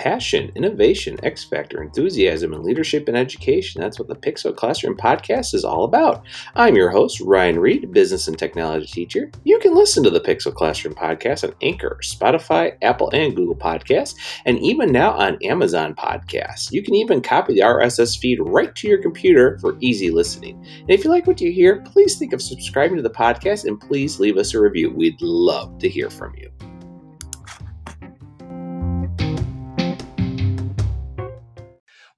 Passion, innovation, X Factor, enthusiasm, and leadership in education. That's what the Pixel Classroom podcast is all about. I'm your host, Ryan Reed, business and technology teacher. You can listen to the Pixel Classroom podcast on Anchor, Spotify, Apple, and Google Podcasts, and even now on Amazon Podcasts. You can even copy the RSS feed right to your computer for easy listening. And if you like what you hear, please think of subscribing to the podcast and please leave us a review. We'd love to hear from you.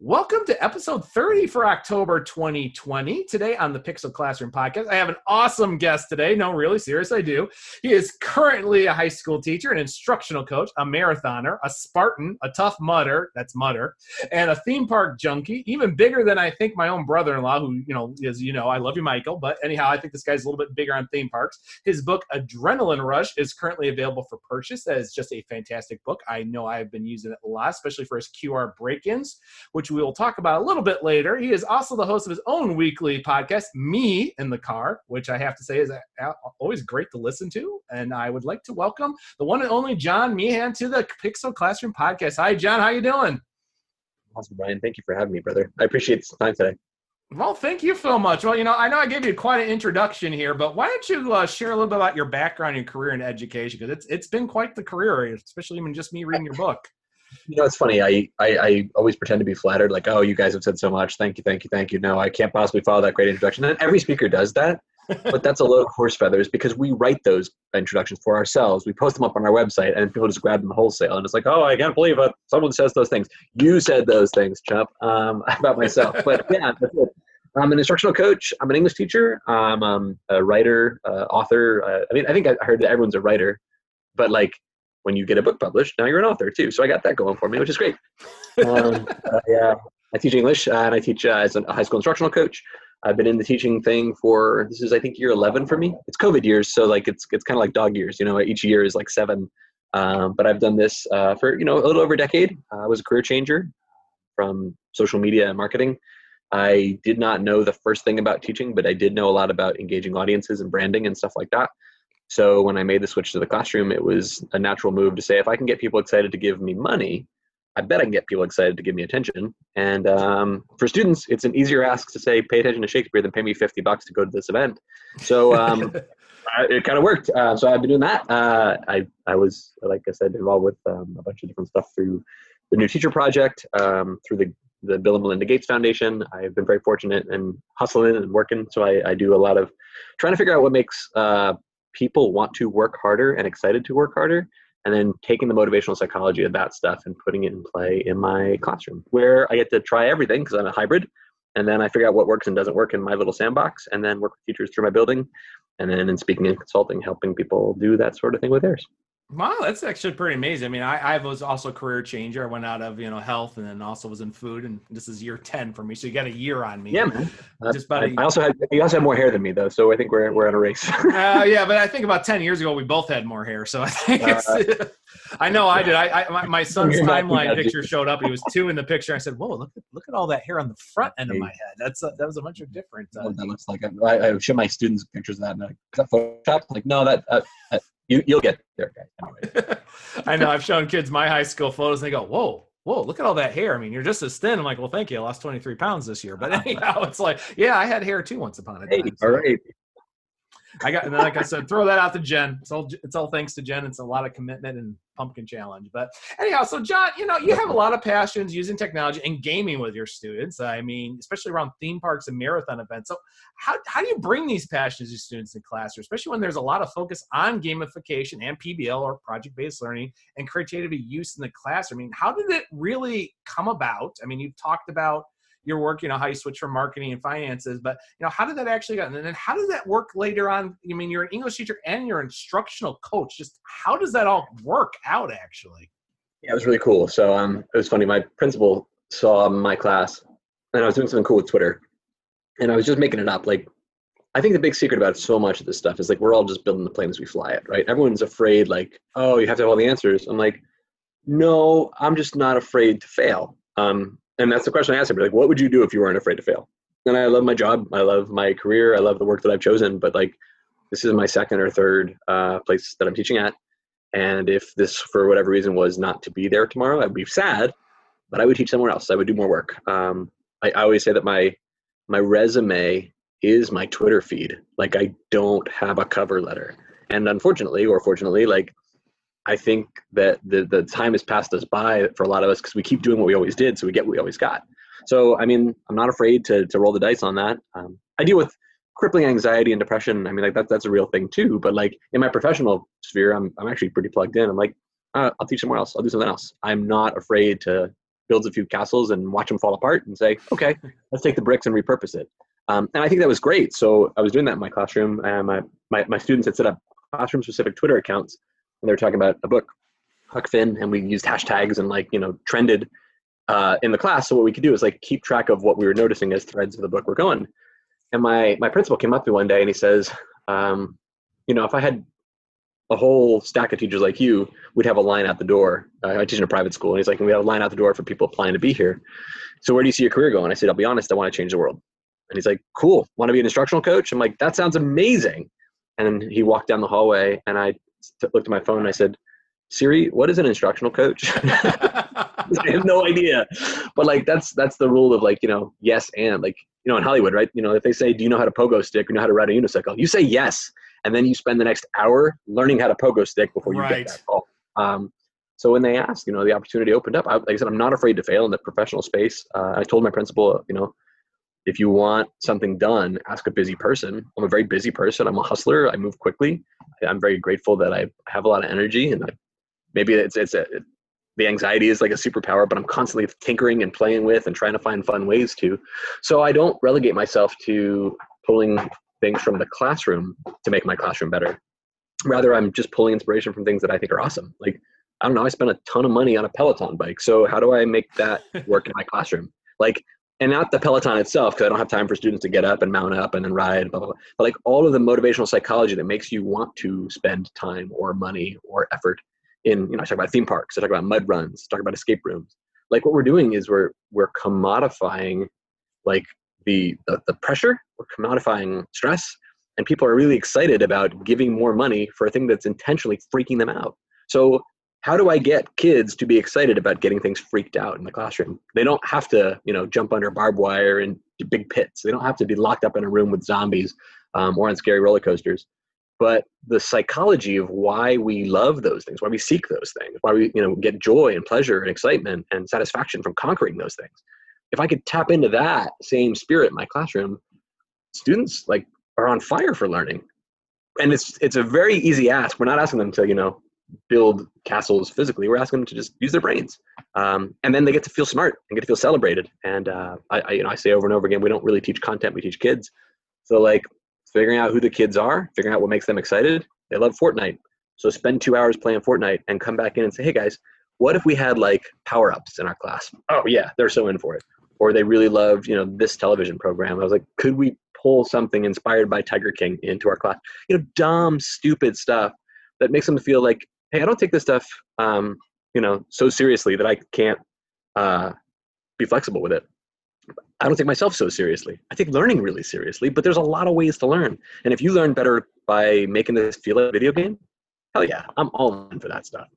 Welcome to episode 30 for October 2020. Today on the Pixel Classroom podcast, I have an awesome guest today. No, really serious, I do. He is currently a high school teacher, an instructional coach, a marathoner, a Spartan, a Tough Mudder, that's Mudder, and a theme park junkie, even bigger than I think my own brother in law, who, you know, as you know, I love you, Michael, but anyhow, I think this guy's a little bit bigger on theme parks. His book, EDrenaline Rush, is currently available for purchase. That is just a fantastic book. I know I've been using it a lot, especially for his QR break ins, which we will talk about a little bit later. He is also the host of his own weekly podcast, Mee in the Car, which I have to say is always great to listen to. And I would like to welcome the one and only John Meehan to the Pixel Classroom podcast. Hi, John. How you doing? Awesome, Ryan. Thank you for having me, brother. I appreciate the time today. Well, thank you so much. Well, you know, I know I gave you quite an introduction here, but why don't you uh, share a little bit about your background and career in education? Because it's it's been quite the career, especially even just me reading your book you know, it's funny. I, I, I always pretend to be flattered, like, oh, you guys have said so much. Thank you, thank you, thank you. No, I can't possibly follow that great introduction. And every speaker does that, but that's a load of horse feathers because we write those introductions for ourselves. We post them up on our website, and people just grab them wholesale. And it's like, oh, I can't believe it. Someone says those things. You said those things, chump, um, about myself. But yeah, I'm an instructional coach. I'm an English teacher. I'm um, a writer, uh, author. Uh, I mean, I think I heard that everyone's a writer, but like when you get a book published, now you're an author too. So I got that going for me, which is great. Um, uh, yeah, I teach English uh, and I teach uh, as a high school instructional coach. I've been in the teaching thing for this is I think year 11 for me. It's COVID years, so like it's it's kind of like dog years. You know, each year is like seven. Um, but I've done this uh, for you know a little over a decade. I was a career changer from social media and marketing. I did not know the first thing about teaching, but I did know a lot about engaging audiences and branding and stuff like that. So when I made the switch to the classroom, it was a natural move to say, if I can get people excited to give me money, I bet I can get people excited to give me attention. And um, for students, it's an easier ask to say, pay attention to Shakespeare than pay me 50 bucks to go to this event. So um, it kind of worked. Uh, so I've been doing that. Uh, I, I was, like I said, involved with um, a bunch of different stuff through the New Teacher Project, um, through the, the Bill and Melinda Gates Foundation. I've been very fortunate and hustling and working. So I, I do a lot of trying to figure out what makes uh, people want to work harder and excited to work harder and then taking the motivational psychology of that stuff and putting it in play in my classroom where i get to try everything because i'm a hybrid and then i figure out what works and doesn't work in my little sandbox and then work with teachers through my building and then in speaking and consulting helping people do that sort of thing with theirs Wow, that's actually pretty amazing. I mean, I, I was also a career changer. I went out of you know health and then also was in food, and this is year ten for me. So you got a year on me. Yeah, man. Just about. I, also had you also had more hair than me though, so I think we're we're on a race. uh, yeah, but I think about ten years ago we both had more hair, so I think uh. I know I did. I, I my, my son's timeline picture showed up. He was two in the picture. I said, "Whoa, look at look at all that hair on the front end of my head. That's a, that was a bunch of different." Uh, that looks like. I, I show my students pictures of that. And like, is that Photoshop? Like, no, that, uh, that you you'll get there, guys. I know. I've shown kids my high school photos, and they go, "Whoa." Whoa, look at all that hair. I mean, you're just as thin. I'm like, well, thank you. I lost 23 pounds this year. But anyhow, it's like, yeah, I had hair too once upon a time. Hey, all right. I got, and like I said, throw that out to Jen. It's all, it's all thanks to Jen. It's a lot of commitment and pumpkin challenge. But anyhow, so John, you know, you have a lot of passions using technology and gaming with your students. I mean, especially around theme parks and marathon events. So how, how do you bring these passions to students in class, especially when there's a lot of focus on gamification and PBL or project-based learning and creativity use in the classroom? I mean, how did it really come about? I mean, you've talked about your work, you know, how you switch from marketing and finances, but you know, how did that actually go? And then how does that work later on? I mean, you're an English teacher and you're an instructional coach. Just how does that all work out actually? Yeah, it was really cool. So um, it was funny. My principal saw my class, and I was doing something cool with Twitter, and I was just making it up. Like, I think the big secret about so much of this stuff is like we're all just building the plane as we fly it, right? Everyone's afraid, like, oh, you have to have all the answers. I'm like, no, I'm just not afraid to fail. Um, and that's the question I asked him. Like, what would you do if you weren't afraid to fail? And I love my job. I love my career. I love the work that I've chosen. But like, this is my second or third uh, place that I'm teaching at, And if this, for whatever reason, was not to be there tomorrow, I'd be sad, but I would teach somewhere else. I would do more work. Um, I, I always say that my my resume is my Twitter feed. Like I don't have a cover letter, and unfortunately, or fortunately, like I think that the the time has passed us by for a lot of us because we keep doing what we always did, so we get what we always got. So I mean, I'm not afraid to to roll the dice on that. Um, I deal with crippling anxiety and depression. I mean, like that that's a real thing too. But like in my professional sphere, I'm I'm actually pretty plugged in. I'm like, uh, I'll teach somewhere else. I'll do something else. I'm not afraid to build a few castles and watch them fall apart and say, okay, let's take the bricks and repurpose it. Um, and I think that was great. So I was doing that in my classroom. And my, my, my students had set up classroom specific Twitter accounts and they were talking about a book, Huck Finn, and we used hashtags and like, you know, trended uh, in the class. So what we could do is like keep track of what we were noticing as threads of the book were going. And my, my principal came up to me one day and he says, um, you know, if I had a whole stack of teachers like you, we'd have a line out the door. Uh, I teach in a private school, and he's like, we have a line out the door for people applying to be here. So where do you see your career going? I said, I'll be honest, I want to change the world. And he's like, cool. Want to be an instructional coach? I'm like, that sounds amazing. And he walked down the hallway, and I looked at my phone and I said, Siri, what is an instructional coach? I have no idea. But like that's that's the rule of like, you know, yes and like, you know, in Hollywood, right? You know, if they say, Do you know how to pogo stick or know how to ride a unicycle? You say yes. And then you spend the next hour learning how to pogo stick before you right. get that call. Um, so when they asked, you know, the opportunity opened up. I, like I said, I'm not afraid to fail in the professional space. Uh, I told my principal, you know, if you want something done, ask a busy person. I'm a very busy person. I'm a hustler. I move quickly. I'm very grateful that I have a lot of energy, and I, maybe it's it's a, the anxiety is like a superpower, but I'm constantly tinkering and playing with and trying to find fun ways to. So I don't relegate myself to pulling things from the classroom to make my classroom better. Rather, I'm just pulling inspiration from things that I think are awesome. Like I don't know, I spent a ton of money on a Peloton bike. So how do I make that work in my classroom? Like and not the Peloton itself, because I don't have time for students to get up and mount up and then ride, blah, blah, blah. But like all of the motivational psychology that makes you want to spend time or money or effort in, you know, I talk about theme parks, I talk about mud runs, I talk about escape rooms. Like what we're doing is we're we're commodifying like the, the, the pressure, we're commodifying stress, and people are really excited about giving more money for a thing that's intentionally freaking them out. So how do I get kids to be excited about getting things freaked out in the classroom? They don't have to, you know, jump under barbed wire and big pits. They don't have to be locked up in a room with zombies um, or on scary roller coasters. But the psychology of why we love those things, why we seek those things, why we, you know, get joy and pleasure and excitement and satisfaction from conquering those things. If I could tap into that same spirit in my classroom, students like are on fire for learning. And it's it's a very easy ask. We're not asking them to, you know, build castles physically. We're asking them to just use their brains, um, and then they get to feel smart and get to feel celebrated. And uh, I, I, you know, I say over and over again, we don't really teach content; we teach kids. So like figuring out who the kids are, figuring out what makes them excited. They love Fortnite, so spend two hours playing Fortnite and come back in and say, hey guys, what if we had like power ups in our class? Oh yeah, they're so in for it. Or they really loved, you know, this television program. I was like, could we pull something inspired by Tiger King into our class? You know, dumb, stupid stuff that makes them feel like hey, I don't take this stuff, um, you know, so seriously that I can't uh, be flexible with it. I don't take myself so seriously. I take learning really seriously, but there's a lot of ways to learn. And if you learn better by making this feel like a video game, hell yeah, I'm all in for that stuff.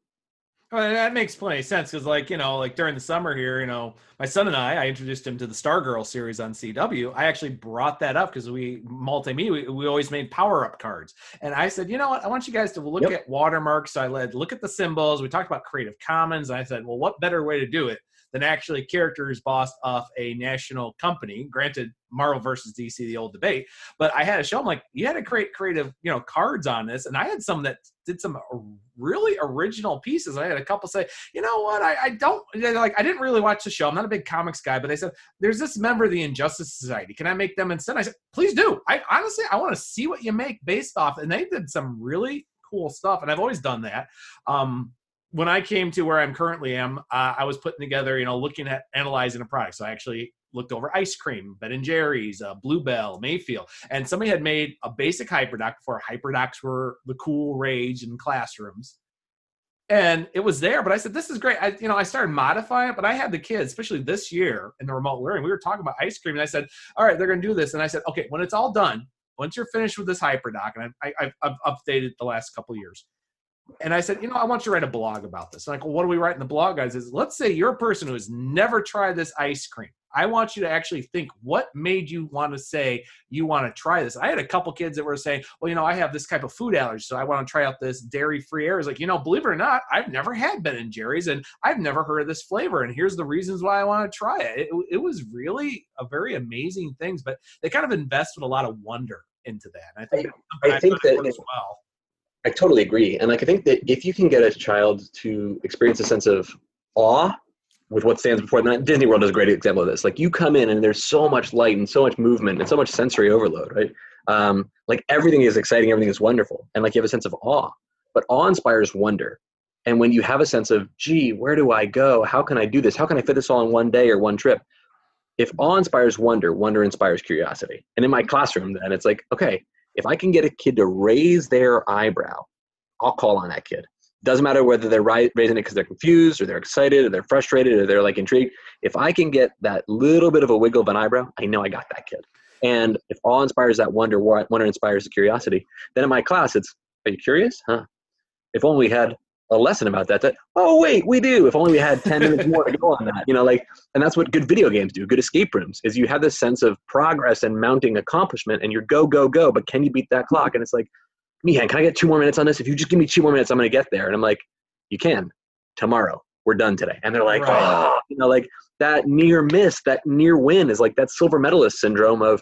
Well, that makes plenty of sense because, like, you know, like during the summer here, you know, my son and I, I introduced him to the Stargirl series on CW. I actually brought that up because we multimedia, we, we always made power up cards. And I said, you know what? I want you guys to look yep. at watermarks. So I led, look at the symbols. We talked about Creative Commons. And I said, well, what better way to do it than actually characters bossed off a national company. Granted, Marvel versus DC, the old debate, but I had to show them like you had to create creative, you know, cards on this, and I had some that did some really original pieces. I had a couple say, you know what, I, I don't like. I didn't really watch the show. I'm not a big comics guy, but they said there's this member of the Injustice Society. Can I make them instead? I said, please do. I honestly, I want to see what you make based off, and they did some really cool stuff, and I've always done that. Um, when I came to where I'm currently am, uh, I was putting together, you know, looking at analyzing a product. So I actually looked over ice cream, Ben and Jerry's, uh, Bluebell, Mayfield, and somebody had made a basic hyperdoc before hyperdocs were the cool rage in classrooms. And it was there, but I said, "This is great." I, you know, I started modifying it, but I had the kids, especially this year in the remote learning. We were talking about ice cream, and I said, "All right, they're going to do this." And I said, "Okay, when it's all done, once you're finished with this hyperdoc, and I, I, I've updated the last couple years, and I said, you know, I want you to write a blog about this. Like, well, what do we write in the blog, guys? Is let's say you're a person who has never tried this ice cream. I want you to actually think what made you want to say you want to try this. I had a couple kids that were saying, well, you know, I have this type of food allergy, so I want to try out this dairy-free air. It's like, you know, believe it or not, I've never had Ben and Jerry's, and I've never heard of this flavor, and here's the reasons why I want to try it. It, it was really a very amazing things, but they kind of invested a lot of wonder into that. And I think I, I think that as well. I totally agree. And like I think that if you can get a child to experience a sense of awe with what stands before them, Disney World is a great example of this. Like you come in and there's so much light and so much movement and so much sensory overload, right? Um, like everything is exciting, everything is wonderful, and like you have a sense of awe. But awe inspires wonder. And when you have a sense of, gee, where do I go? How can I do this? How can I fit this all in one day or one trip? If awe inspires wonder, wonder inspires curiosity. And in my classroom, then it's like, okay, if I can get a kid to raise their eyebrow, I'll call on that kid. Doesn't matter whether they're raising it because they're confused or they're excited or they're frustrated or they're like intrigued. If I can get that little bit of a wiggle of an eyebrow, I know I got that kid. And if awe inspires that wonder, wonder inspires the curiosity, then in my class, it's, are you curious? Huh? If only we had a lesson about that that oh wait we do if only we had 10 minutes more to go on that you know like and that's what good video games do good escape rooms is you have this sense of progress and mounting accomplishment and you're go go go but can you beat that clock and it's like Meehan, can I get two more minutes on this? If you just give me two more minutes, I'm going to get there. And I'm like, you can tomorrow. We're done today. And they're like, right. oh, you know, like that near miss, that near win is like that silver medalist syndrome of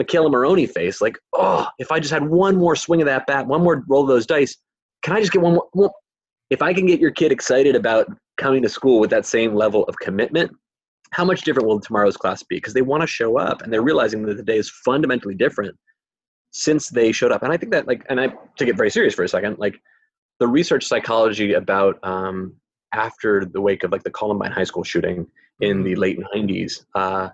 McKayla Maroney face. Like, oh, if I just had one more swing of that bat, one more roll of those dice, can I just get one more? Well, if I can get your kid excited about coming to school with that same level of commitment, how much different will tomorrow's class be? Because they want to show up and they're realizing that the day is fundamentally different since they showed up. And I think that, like, and I take it very serious for a second, like, the research psychology about um, after the wake of like the Columbine High School shooting in the late 90s, uh,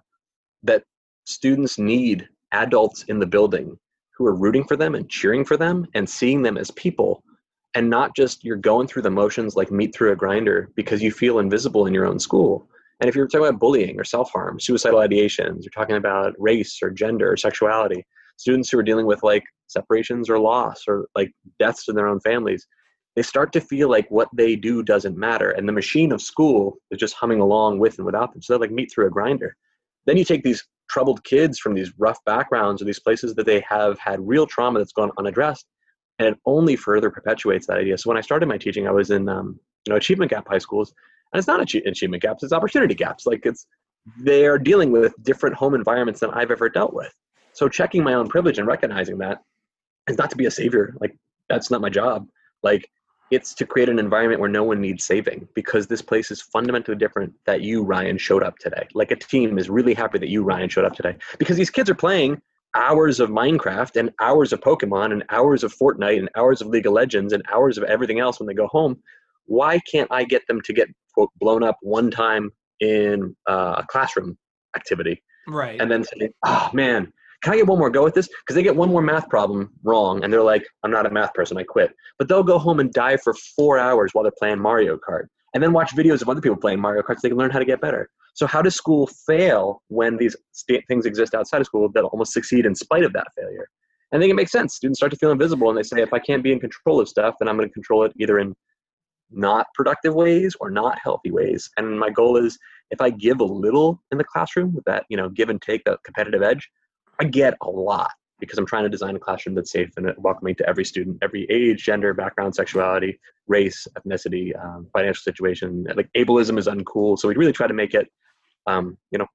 that students need adults in the building who are rooting for them and cheering for them and seeing them as people and not just you're going through the motions like meat through a grinder because you feel invisible in your own school. And if you're talking about bullying or self harm, suicidal ideations, you're talking about race or gender or sexuality, students who are dealing with like separations or loss or like deaths in their own families, they start to feel like what they do doesn't matter. And the machine of school is just humming along with and without them. So they're like meat through a grinder. Then you take these troubled kids from these rough backgrounds or these places that they have had real trauma that's gone unaddressed and it only further perpetuates that idea. So when I started my teaching, I was in um, you know achievement gap high schools, and it's not achievement gaps; it's opportunity gaps. Like it's they are dealing with different home environments than I've ever dealt with. So checking my own privilege and recognizing that is not to be a savior. Like that's not my job. Like it's to create an environment where no one needs saving because this place is fundamentally different that you ryan showed up today like a team is really happy that you ryan showed up today because these kids are playing hours of Minecraft and hours of Pokemon and hours of Fortnite and hours of League of Legends and hours of everything else when they go home, why can't I get them to get quote, blown up one time in uh, a classroom activity? Right. And then say, oh man, can I get one more go at this? Because they get one more math problem wrong and they're like, I'm not a math person, I quit. But they'll go home and die for four hours while they're playing Mario Kart and then watch videos of other people playing Mario Kart so they can learn how to get better. So how does school fail when these st- things exist outside of school that almost succeed in spite of that failure? I think it makes sense. Students start to feel invisible and they say, if I can't be in control of stuff, then I'm going to control it either in not productive ways or not healthy ways. And my goal is if I give a little in the classroom with that, you know, give and take, that competitive edge, I get a lot because I'm trying to design a classroom that's safe and welcoming to every student, every age, gender, background, sexuality, race, ethnicity, um, financial situation. Like ableism is uncool, so we really try to make it, um, you know,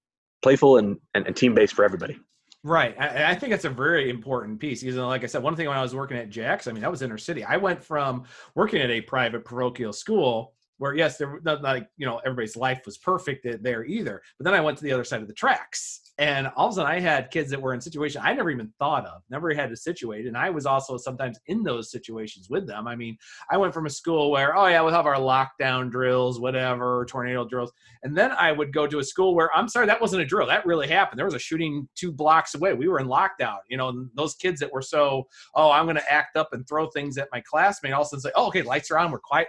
playful and, and, and team based for everybody. Right. I, I, think that's a very important piece. Because, like I said, one thing when I was working at Jax, I mean, that was inner city. I went from working at a private parochial school where, yes, there not like you know everybody's life was perfect there either. But then I went to the other side of the tracks, and all of a sudden, I had kids that were in situations I never even thought of, never had to situate. And I was also sometimes in those situations with them. I mean, I went from a school where, oh, yeah, we'll have our lockdown drills, whatever, tornado drills. And then I would go to a school where, I'm sorry, that wasn't a drill. That really happened. There was a shooting two blocks away. We were in lockdown. You know, those kids that were so, oh, I'm going to act up and throw things at my classmate, all of a sudden say, oh, okay, lights are on, we're quiet.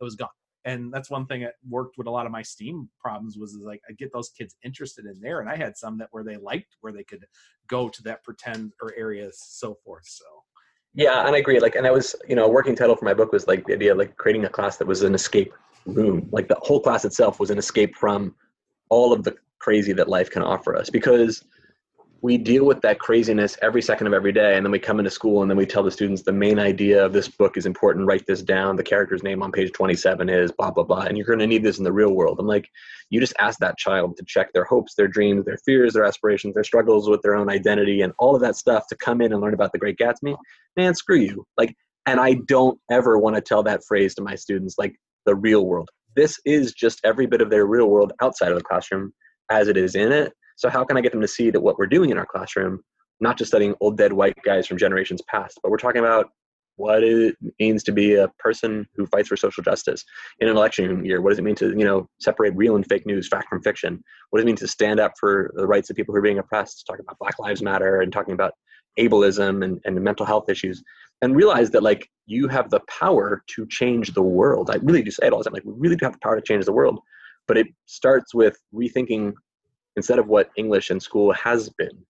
It was gone and that's one thing that worked with a lot of my steam problems was like i get those kids interested in there and i had some that where they liked where they could go to that pretend or areas so forth so Yeah, and I agree. Like, and i was, you know, a working title for my book was like the idea of like creating a class that was an escape room. Like the whole class itself was an escape from all of the crazy that life can offer us because we deal with that craziness every second of every day and then we come into school and then we tell the students the main idea of this book is important. Write this down. The character's name on page 27 is blah blah blah and you're going to need this in the real world. I'm like you just ask that child to check their hopes their dreams their fears their aspirations their struggles with their own identity and all of that stuff to come in and learn about the great gatsby. Man screw you. Like and i don't ever want to tell that phrase to my students like the real world. This is just every bit of their real world outside of the classroom as it is in it so how can I get them to see that what we're doing in our classroom, not just studying old dead white guys from generations past, but we're talking about what it means to be a person who fights for social justice in an election year. What does it mean to you know separate real and fake news, fact from fiction? What does it mean to stand up for the rights of people who are being oppressed? Talking about Black Lives Matter and talking about ableism and, and mental health issues, and realize that like you have the power to change the world. I really do say it all the time. Like we really do have the power to change the world, but it starts with rethinking instead of what English in school has been.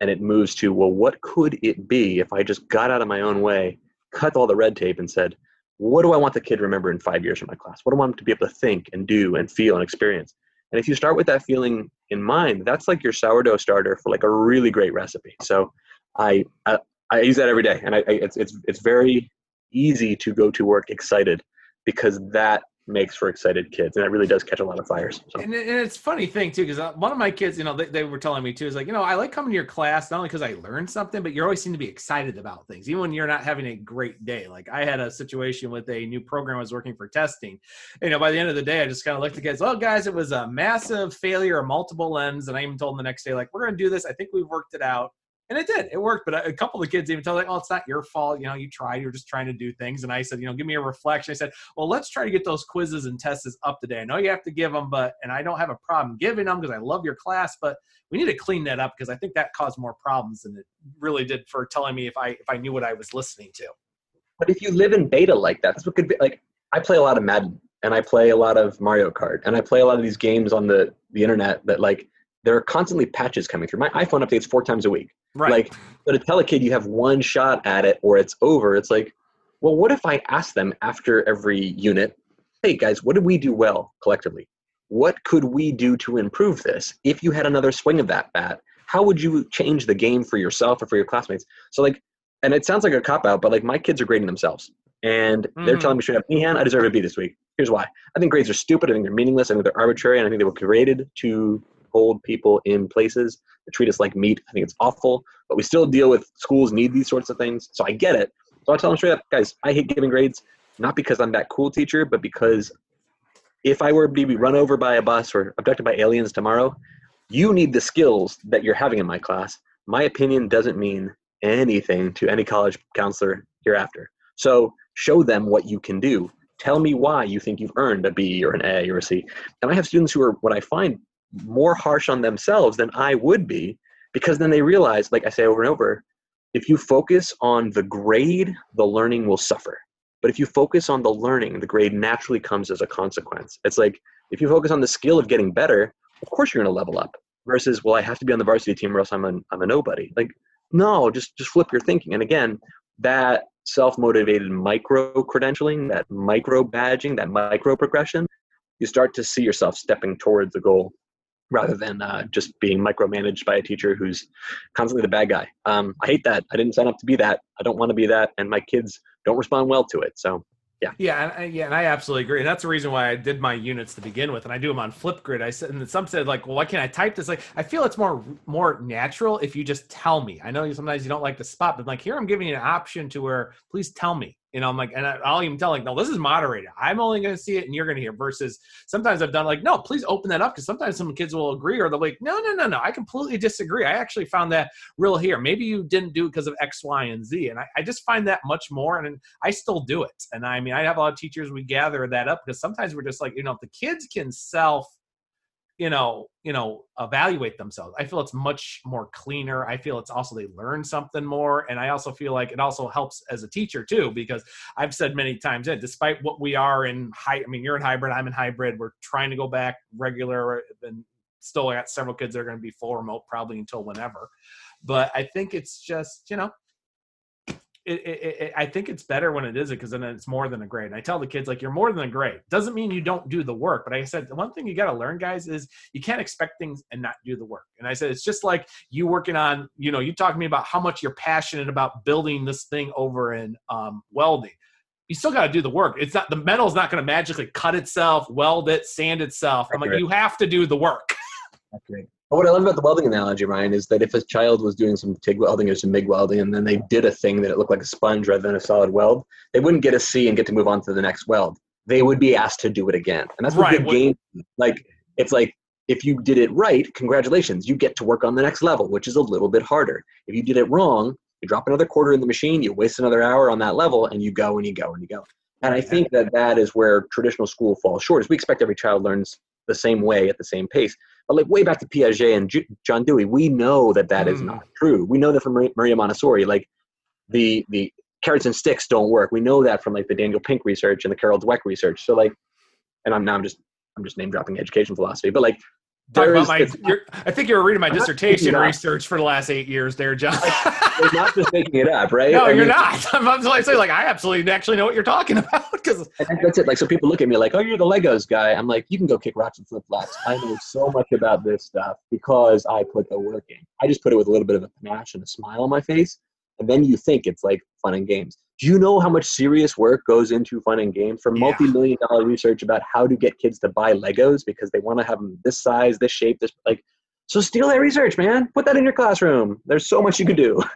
And it moves to, well, what could it be if I just got out of my own way, cut all the red tape, and said, what do I want the kid to remember in five years from my class? What do I want them to be able to think and do and feel and experience? And if you start with that feeling in mind, that's like your sourdough starter for like a really great recipe. So I I, I use that every day, and I, I, it's it's it's very easy to go to work excited because that makes for excited kids and it really does catch a lot of fires so. and, and it's funny thing too because uh, one of my kids you know they, they were telling me too is like you know i like coming to your class not only because i learned something but you always seem to be excited about things even when you're not having a great day. Like i had a situation with a new program i was working for testing you know by the end of the day i just kind of looked at guys oh guys it was a massive failure of multiple lens and i even told them the next day like we're going to do this. I think we've worked it out and it did it worked but a couple of the kids even told like oh it's not your fault you know you tried you're just trying to do things. And i said you know give me a reflection. I said well let's try to get those quizzes and tests up to date i know you have to give them but and i don't have a problem giving them because i love your class but we need to clean that up because i think that caused more problems than it really did for telling me if i if i knew what i was listening to. But if you live in beta like that, that's what could be like i play a lot of madden and i play a lot of mario kart and i play a lot of these games on the the internet that like there are constantly patches coming through my iphone updates four times a week Right. Like, but to tell a kid you have one shot at it or it's over, it's like, well, what if I ask them after every unit, hey guys, what did we do well collectively? What could we do to improve this? If you had another swing of that bat, how would you change the game for yourself or for your classmates? So like, and it sounds like a cop out, but like my kids are grading themselves, and they're hmm. telling me straight up, Meehan, I deserve a B this week. Here's why. I think grades are stupid. I think they're meaningless. I think they're arbitrary, and I think they were created to hold people in places that treat us like meat. I think it's awful, but we still deal with schools need these sorts of things. So I get it. So I tell them straight up, guys, I hate giving grades, not because I'm that cool teacher, but because if I were to be run over by a bus or abducted by aliens tomorrow, you need the skills that you're having in my class. My opinion doesn't mean anything to any college counselor hereafter. So show them what you can do. Tell me why you think you've earned a B or an A or a C. And I have students who are what I find more harsh on themselves than I would be because then they realize, like I say over and over, if you focus on the grade, the learning will suffer. But if you focus on the learning, the grade naturally comes as a consequence. It's like if you focus on the skill of getting better, of course you're going to level up. Versus, well, I have to be on the varsity team or else I'm a, I'm a nobody. Like, no, just just flip your thinking. And again, that self-motivated micro credentialing, that micro badging, that micro progression, you start to see yourself stepping towards the goal rather than uh, just being micromanaged by a teacher who's constantly the bad guy. Um, I hate that. I didn't sign up to be that. I don't want to be that, and my kids don't respond well to it. So yeah yeah and, yeah and i absolutely agree and that's the reason why i did my units to begin with and i do them on flipgrid i said and some said like well why can't i type this like i feel it's more more natural if you just tell me i know you, sometimes you don't like the spot but like here i'm giving you an option to where please tell me you know, I'm like, and I'll even tell like, no, this is moderated. I'm only going to see it and you're going to hear. Versus sometimes I've done like, no, please open that up because sometimes some kids will agree or they're like, no, no, no, no, I completely disagree. I actually found that real here. Maybe you didn't do it because of X, Y, and Z, and I, I just find that much more, and I still do it. And I mean, I have a lot of teachers we gather that up because sometimes we're just like, you know, if the kids can self you know you know evaluate themselves. I feel it's much more cleaner. I feel it's also they learn something more and i also feel like it also helps as a teacher too because i've said many times that despite what we are in high i mean you're in hybrid i'm in hybrid we're trying to go back regular and still got several kids that are going to be full remote probably until whenever. But i think it's just you know it, it, it, I think it's better when it is it because then it's more than a grade. And I tell the kids like you're more than a grade. Doesn't mean you don't do the work, but I said the one thing you got to learn, guys, is you can't expect things and not do the work. And I said it's just like you working on, you know, you talk to me about how much you're passionate about building this thing over in um, welding. You still got to do the work. It's not the metal's not going to magically cut itself, weld it, sand itself. I'm like you have to do the work. Accurate. But what I love about the welding analogy, Ryan, is that if a child was doing some TIG welding or some MIG welding and then they did a thing that it looked like a sponge rather than a solid weld, they wouldn't get a C and get to move on to the next weld. They would be asked to do it again. And that's what Right, good game like it's like if you did it right, congratulations, you get to work on the next level, which is a little bit harder. If you did it wrong, you drop another quarter in the machine, you waste another hour on that level, and you go and you go and you go. And I think that that is where traditional school falls short. Is we expect every child learns the same way at the same pace. But like way back to Piaget and John Dewey, we know that that is Mm. not true. We know that from Maria- Maria Montessori, like the the carrots and sticks don't work. We know that from like the Daniel Pink research and the Carol Dweck research. So like, and I'm now I'm just I'm just name dropping education philosophy, but like Talk about my, you're, I think you were reading my I'm dissertation research for the last eight years there, John. you're not just making it up, right? no, I you're mean, not. I'm, I'm like, saying, like, I absolutely actually know what you're talking about because I think that's it. Like, so people look at me like, "Oh, you're the Legos guy." I'm like, "You can go kick rocks and flip flops." I know so much about this stuff because I put the work in. I just put it with a little bit of a panache and a smile on my face, and then you think it's like fun and games. Do you know how much serious work goes into fun and games? From Yeah. multi-million dollar research about how to get kids to buy Legos because they want to have them this size, this shape, this like. So steal that research, man. Put that in your classroom. There's so much you could do.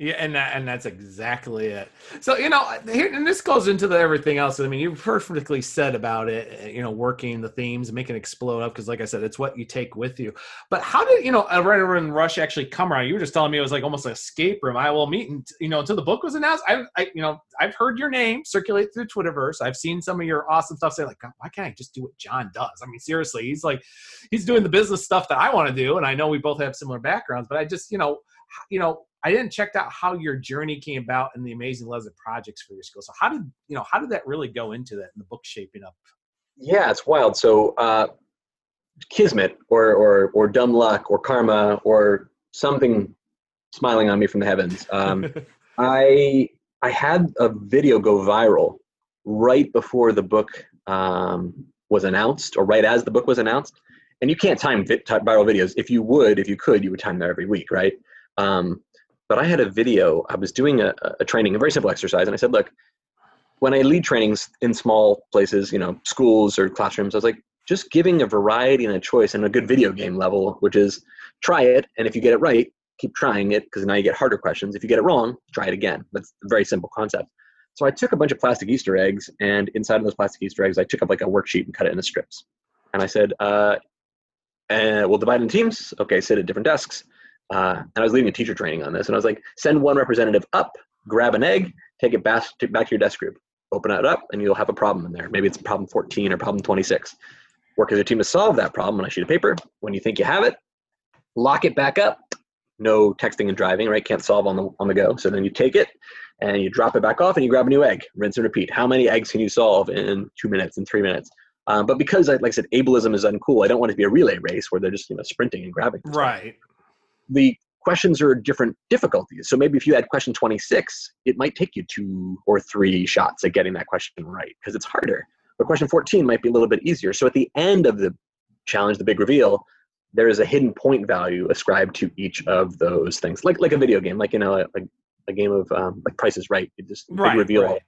Yeah, and that, and that's exactly it. So you know, here and this goes into the everything else. I mean, you perfectly said about it. You know, working the themes, making it explode up because, like I said, it's what you take with you. But how did you know uh, right when Rush actually come around? You were just telling me it was like almost an escape room. I will meet, and you know, until the book was announced. I, I, you know, I've heard your name circulate through Twitterverse. I've seen some of your awesome stuff. Say like, why can't I just do what John does? I mean, seriously, he's like, he's doing the business stuff that I want to do, and I know we both have similar backgrounds. But I just, you know, you know, I didn't check out how your journey came about in the Amazing loves of projects for your school. So how did you know how did that really go into that in the book shaping up? Yeah, it's wild. So, uh, kismet, or or or dumb luck, or karma, or something smiling on me from the heavens. Um, I I had a video go viral right before the book um, was announced, or right as the book was announced. And you can't time vi- viral videos. If you would, if you could, you would time them every week, right? Um, but I had a video. I was doing a, a training, a very simple exercise, and I said, "Look, when I lead trainings in small places, you know, schools or classrooms, I was like, just giving a variety and a choice and a good video game level, which is try it, and if you get it right, keep trying it because now you get harder questions. If you get it wrong, try it again. That's a very simple concept. So I took a bunch of plastic Easter eggs, and inside of those plastic Easter eggs, I took up like a worksheet and cut it into strips. And I said, uh, and we'll divide in teams. Okay, sit at different desks. Uh, and I was leading a teacher training on this, and I was like, send one representative up, grab an egg, take it back to, back to your desk group, open it up, and you'll have a problem in there. Maybe it's problem 14 or problem 26. Work as a team to solve that problem on a sheet of paper. When you think you have it, lock it back up. No texting and driving, right? Can't solve on the on the go. So then you take it and you drop it back off and you grab a new egg. Rinse and repeat. How many eggs can you solve in two minutes, in three minutes? Um, but because, I, like I said, ableism is uncool, I don't want it to be a relay race where they're just you know sprinting and grabbing. stuff right. The questions are different difficulties. So maybe if you had question 26, it might take you two or three shots at getting that question right because it's harder. But question 14 might be a little bit easier. So at the end of the challenge, the big reveal, there is a hidden point value ascribed to each of those things, like like a video game, like you know, like a game of um, like Price is Right. You just big Right, reveal, right.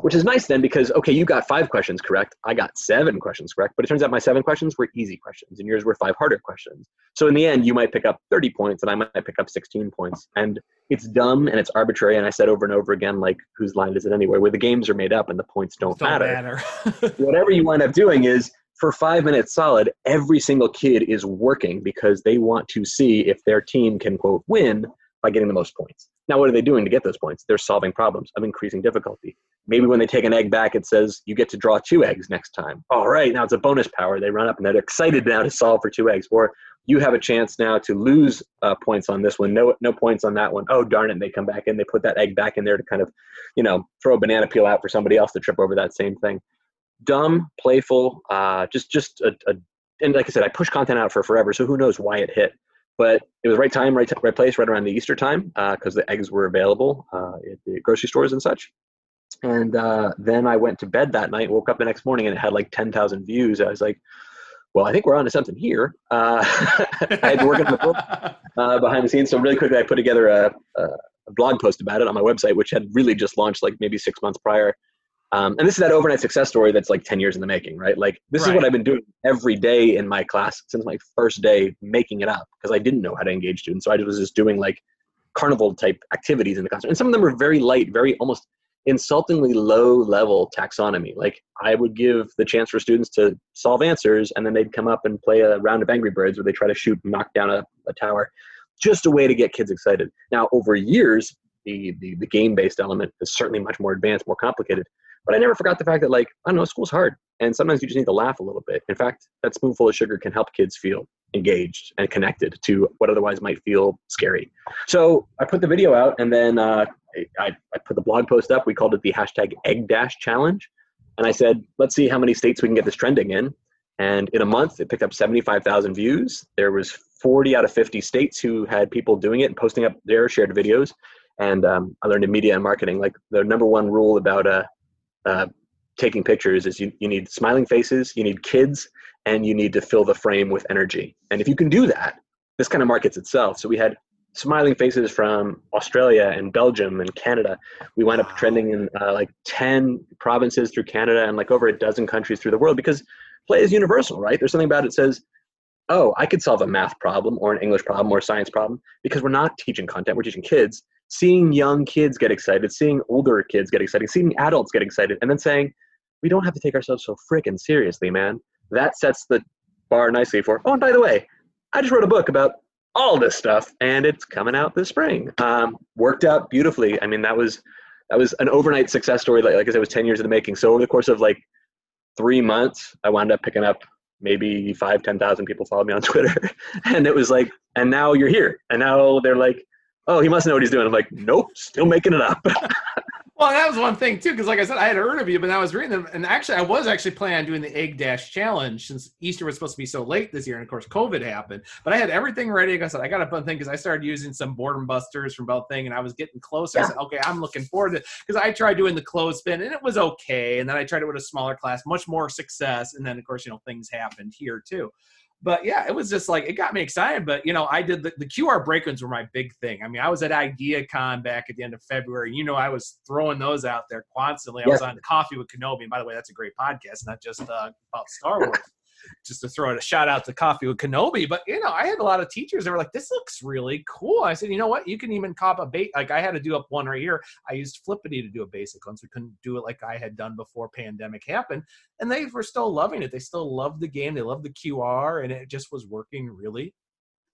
Which is nice then because okay, you got five questions correct, I got seven questions correct, but it turns out my seven questions were easy questions, and yours were five harder questions. So in the end, you might pick up 30 points, and I might pick up 16 points, and it's dumb and it's arbitrary. And I said over and over again, like, whose line is it anyway? Where the games are made up and the points don't, Don't matter matter. whatever you wind up doing is for five minutes solid, every single kid is working because they want to see if their team can quote win by getting the most points. Now, what are they doing to get those points? They're solving problems of increasing difficulty. Maybe when they take an egg back, it says you get to draw two eggs next time. All right, now it's a bonus power. They run up and they're excited now to solve for two eggs. Or you have a chance now to lose uh, points on this one. No, no points on that one. Oh darn it! And they come back in. They put that egg back in there to kind of, you know, throw a banana peel out for somebody else to trip over that same thing dumb, playful, uh, just just a, a and like I said, I push content out for forever, so who knows why it hit. but it was right time, right, t- right place, right around the Easter time because uh, the eggs were available uh, at the grocery stores and such. And uh, then I went to bed that night, woke up the next morning, and it had like 10,000 views. I was like, well, I think we're on to something here. Uh, I had to work on the book uh, behind the scenes. So really quickly, I put together a, a, blog post about it on my website, which had really just launched like maybe six months prior. Um, and this is that overnight success story that's like 10 years in the making, right? Like this right. is what I've been doing every day in my class since my first day making it up because I didn't know how to engage students. So I was just doing like carnival type activities in the classroom. And some of them were very light, very almost insultingly low level taxonomy. Like I would give the chance for students to solve answers and then they'd come up and play a round of Angry Birds where they try to shoot and knock down a, a tower. Just a way to get kids excited. Now, over years, the, the, the game based element is certainly much more advanced, more complicated. But I never forgot the fact that, like, I don't know, school's hard. And sometimes you just need to laugh a little bit. In fact, that spoonful of sugar can help kids feel engaged and connected to what otherwise might feel scary. So I put the video out and then uh, I, I put the blog post up. We called it the hashtag egg dash challenge. And I said, let's see how many states we can get this trending in. And in a month, it picked up 75,000 views. There was 40 out of 50 states who had people doing it and posting up their shared videos. And um, I learned in media and marketing, like the number one rule about uh, uh, taking pictures is you, you need smiling faces, you need kids, and you need to fill the frame with energy. And if you can do that, this kind of markets itself. So we had smiling faces from Australia and Belgium and Canada. We wind up trending in uh, like 10 provinces through Canada and like over a dozen countries through the world because play is universal, right? There's something about it says, oh, I could solve a math problem or an English problem or a science problem because we're not teaching content, we're teaching kids. Seeing young kids get excited, seeing older kids get excited, seeing adults get excited, and then saying, we don't have to take ourselves so freaking seriously, man. That sets the bar nicely for, oh, and by the way, I just wrote a book about all this stuff, and it's coming out this spring. Um, worked out beautifully. I mean, that was that was an overnight success story. Like, like I said, it was ten years in the making. So over the course of like three months, I wound up picking up maybe five, ten thousand people followed me on Twitter, and it was like, and now you're here, and now they're like, oh, he must know what he's doing. I'm like, nope, still making it up. Well, that was one thing too, because like I said, I had heard of you, but I was reading them, and actually, I was actually planning on doing the egg dash challenge since Easter was supposed to be so late this year, and of course, COVID happened. But I had everything ready. Like I said, I got a fun thing because I started using some boredom busters from both thing, and I was getting closer. Yeah. I said, okay, I'm looking forward to because I tried doing the clothespin, and it was okay, and then I tried it with a smaller class, much more success, and then of course, you know, things happened here too but yeah, it was just like it got me excited. But you know, I did the, the QR break-ins were my big thing. I mean, I was at IdeaCon back at the end of February. You know, I was throwing those out there constantly. I was on Coffee with Kenobi. And by the way, that's a great podcast, not just uh, about Star Wars just to throw a shout out to Coffee with Kenobi. But you know, I had a lot of teachers that were like, "This looks really cool." I said, "You know what? You can even cop a bait. Like I had to do up one right here. I used Flippity to do a basic one, so we couldn't do it like I had done before pandemic happened. And they were still loving it. They still loved the game. They loved the QR, and it just was working really,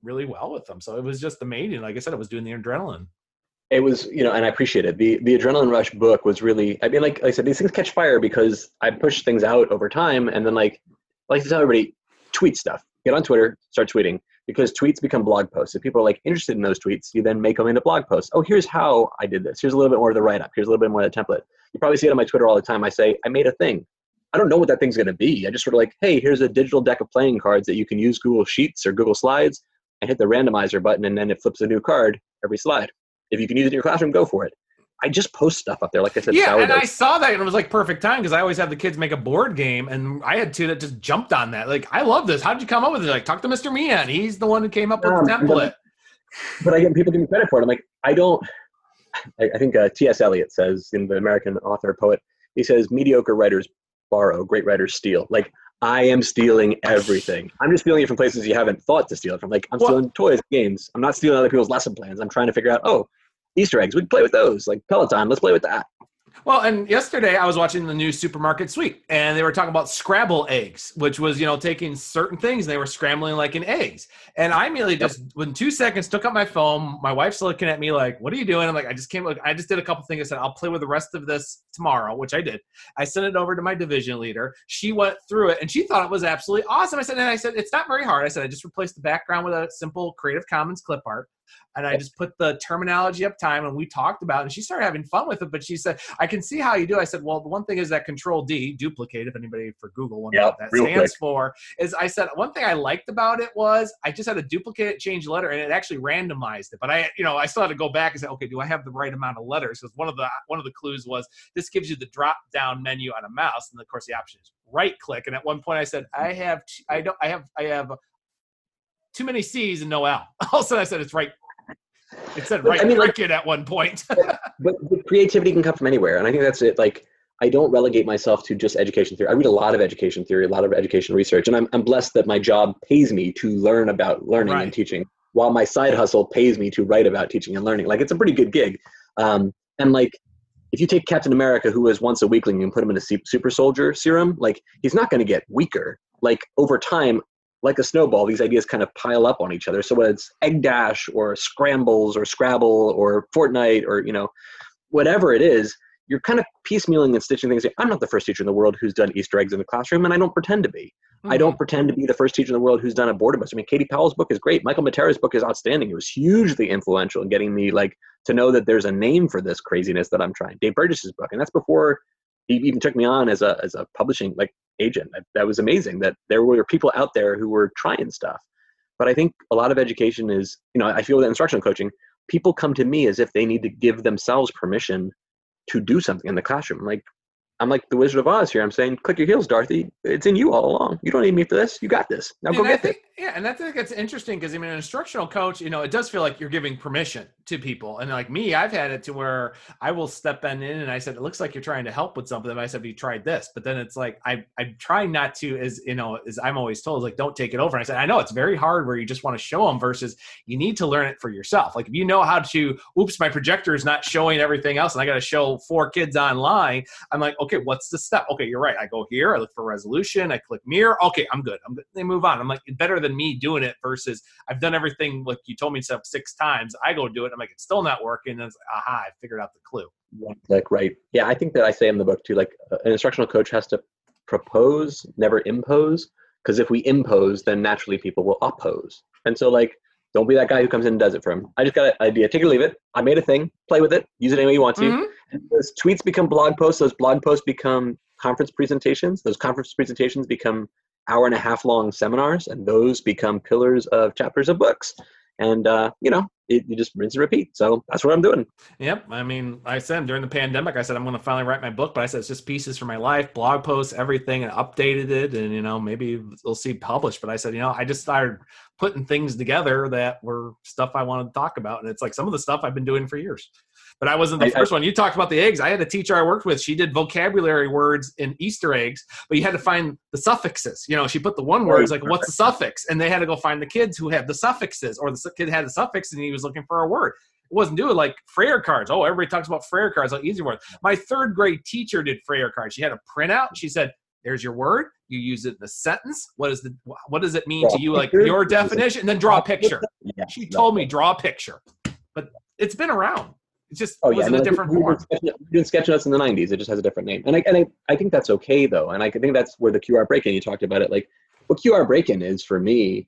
really well with them. So it was just amazing. Like I said, it was doing the adrenaline it was you know and i appreciate it the the adrenaline rush book was really i mean like, like i said these things catch fire because i push things out over time and then like like to tell everybody, tweet stuff. Get on Twitter, start tweeting because tweets become blog posts. If people are like interested in those tweets, you then make them into blog posts. Oh, here's how I did this. Here's a little bit more of the write up. Here's a little bit more of the template. You probably see it on my Twitter all the time. I say, I made a thing. I don't know what that thing's going to be. I just sort of like, hey, here's a digital deck of playing cards that you can use Google Sheets or Google Slides and hit the randomizer button and then it flips a new card every slide. If you can use it in your classroom, go for it. I just post stuff up there. Like I said, yeah, and I saw that and it was like perfect time because I always have the kids make a board game, and I had two that just jumped on that. Like, I love this. How did you come up with it? Like, talk to Mr. Meehan. He's the one who came up with um, the template. But, but I get people give me credit for it. I'm like, I don't. I, I think uh, T.S. Eliot says in the American author poet, he says, mediocre writers borrow, great writers steal. Like, I am stealing everything. I'm just stealing it from places you haven't thought to steal it from. Like, I'm well, stealing toys, games. I'm not stealing other people's lesson plans. I'm trying to figure out, oh, Easter eggs. We can play with those, like Peloton. Let's play with that. Well, and yesterday I was watching the new Supermarket Sweep, and they were talking about Scrabble eggs, which was you know taking certain things and they were scrambling like in eggs. And I immediately yep. just within two seconds took out my phone. My wife's looking at me like, "What are you doing?" I'm like, "I just came. Like, I just did a couple things. I said I'll play with the rest of this tomorrow," which I did. I sent it over to my division leader. She went through it and she thought it was absolutely awesome. I said, and I said it's not very hard. I said I just replaced the background with a simple Creative Commons clip art and I just put the terminology up time and we talked about it and she started having fun with it. But she said, I can see how you do. I said, Well, the one thing is that control D, duplicate, if anybody for Google wonders Yep, what that stands quick. for, is I said one thing I liked about it was I just had to duplicate it, change letter, and it actually randomized it. But I, you know, I still had to go back and say, okay, do I have the right amount of letters? Because one of the one of the clues was this gives you the drop down menu on a mouse, and of course the option is right click. And at one point I said, I have, I don't, I have, I have too many C's and no L. All of a sudden I said it's right. It said right I mean, like- cricket at one point. but, but creativity can come from anywhere and i think that's it. Like i don't relegate myself to just education theory. I read a lot of education theory a lot of education research and i'm, I'm blessed that my job pays me to learn about learning Right. and teaching while my side hustle pays me to write about teaching and learning. Like it's a pretty good gig. Um, and like if you take captain america who was once a weakling and put him in a super soldier serum like he's not going to get weaker. Like over time like a snowball, these ideas kind of pile up on each other. So whether it's Egg Dash or Scrambles or Scrabble or Fortnite or you know whatever it is, you're kind of piecemealing and stitching things. I'm not the first teacher in the world who's done Easter eggs in the classroom, and I don't pretend to be. I don't mm-hmm. pretend to be the first teacher in the world who's done a boredom bus. I mean, Katie Powell's book is great. Michael Matera's book is outstanding. It was hugely influential in getting me like to know that there's a name for this craziness that I'm trying. Dave Burgess's book, and that's before he even took me on as a as a publishing like agent. That, that was amazing. That there were people out there who were trying stuff. But I think a lot of education is, you know, I feel that instructional coaching, people come to me as if they need to give themselves permission to do something in the classroom. Like I'm like the Wizard of Oz here. I'm saying, click your heels, Dorothy. It's in you all along. You don't need me for this. You got this. Now go I get think, it. yeah, and I think it's interesting because I mean, an instructional coach, you know, it does feel like you're giving permission to people, and like me, I've had it to where I will step in and I said, "It looks like you're trying to help with something." And I said, "Have you tried this?" But then it's like I I'm trying not to, as you know, as I'm always told, like don't take it over. And I said, I know it's very hard where you just want to show them versus you need to learn it for yourself. Like if you know how to, oops, my projector is not showing everything else, and I got to show four kids online. I'm like, okay, what's the step? Okay, you're right. I go here, I look for resolution, I click mirror. Okay, I'm good. I'm good. They move on. I'm like, better than me doing it versus I've done everything like you told me up six times. I go do it. I'm like, it's still not working. And it's aha, I figured out the clue. One click, right? Yeah, I think that I say in the book too. Like uh, an instructional coach has to propose, never impose. Because if we impose, then naturally people will oppose. And so, like, don't be that guy who comes in and does it for him. I just got an idea. Take it or leave it. I made a thing. Play with it. Use it any way you want to. Mhm. And those tweets become blog posts. Those blog posts become conference presentations. Those conference presentations become hour and a half long seminars, and those become pillars of chapters of books. And uh, you know, it, you just rinse and repeat. So that's what I'm doing. Yep. I mean, I said during the pandemic, I said I'm going to finally write my book, but I said it's just pieces from my life, blog posts, everything, and updated it, and you know maybe we'll see published. But I said, you know, I just started putting things together that were stuff I wanted to talk about, and it's like some of the stuff I've been doing for years. But I wasn't the I- first one. You talked about the eggs. I had a teacher I worked with. She did vocabulary words in Easter eggs, but you had to find the suffixes. You know, she put the one word, it's like, what's the suffix? And they had to go find the kids who had the suffixes, or the kid had the suffix and he was looking for a word. It wasn't doing like Frayer cards. Oh, everybody talks about Frayer cards, like easy words. My third grade teacher did Frayer cards. She had a printout. She said, "There's your word. You use it in a sentence. What is the what does it mean Draw to you? Like picture? your definition, and then draw a picture." Yeah. She told me draw a picture, but it's been around. It's just Oh it yeah, I in mean, a different form. doing sketch- we were doing sketch notes in the '90s. It just has a different name, and I and I, I think that's okay though. And I think that's where the QR break-in you talked about it. Like what QR break-in is for me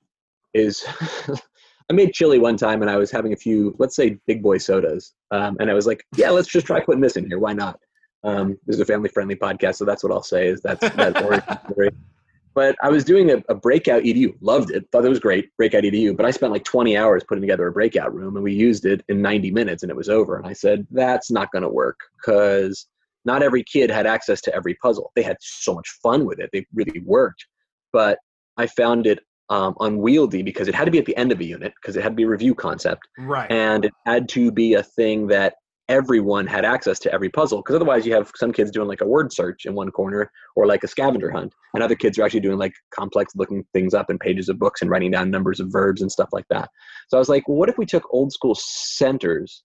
is I made chili one time, and I was having a few, let's say, big boy sodas, um, and I was like, yeah, let's just try putting this in here. Why not? Um, this is a family-friendly podcast, so that's what I'll say. Is that's that's. But I was doing a, a breakout EDU, loved it, thought it was great, breakout EDU. But I spent like 20 hours putting together a breakout room, and we used it in 90 minutes, and it was over. And I said, that's not going to work because not every kid had access to every puzzle. They had so much fun with it; they really worked. But I found it um, unwieldy because it had to be at the end of a unit because it had to be a review concept, Right. and it had to be a thing that everyone had access to every puzzle because otherwise you have some kids doing like a word search in one corner or like a scavenger hunt and other kids are actually doing like complex looking things up in pages of books and writing down numbers of verbs and stuff like that. So i was like well, what if we took old school centers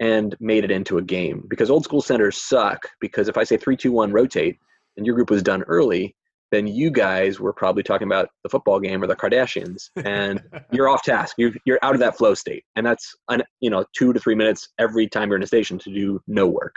and made it into a game? Because old school centers suck because if i say 321 rotate and your group was done early then you guys were probably talking about the football game or the kardashians and you're off task. You're you're out of that flow state, and that's an, you know two to three minutes every time you're in a station to do no work.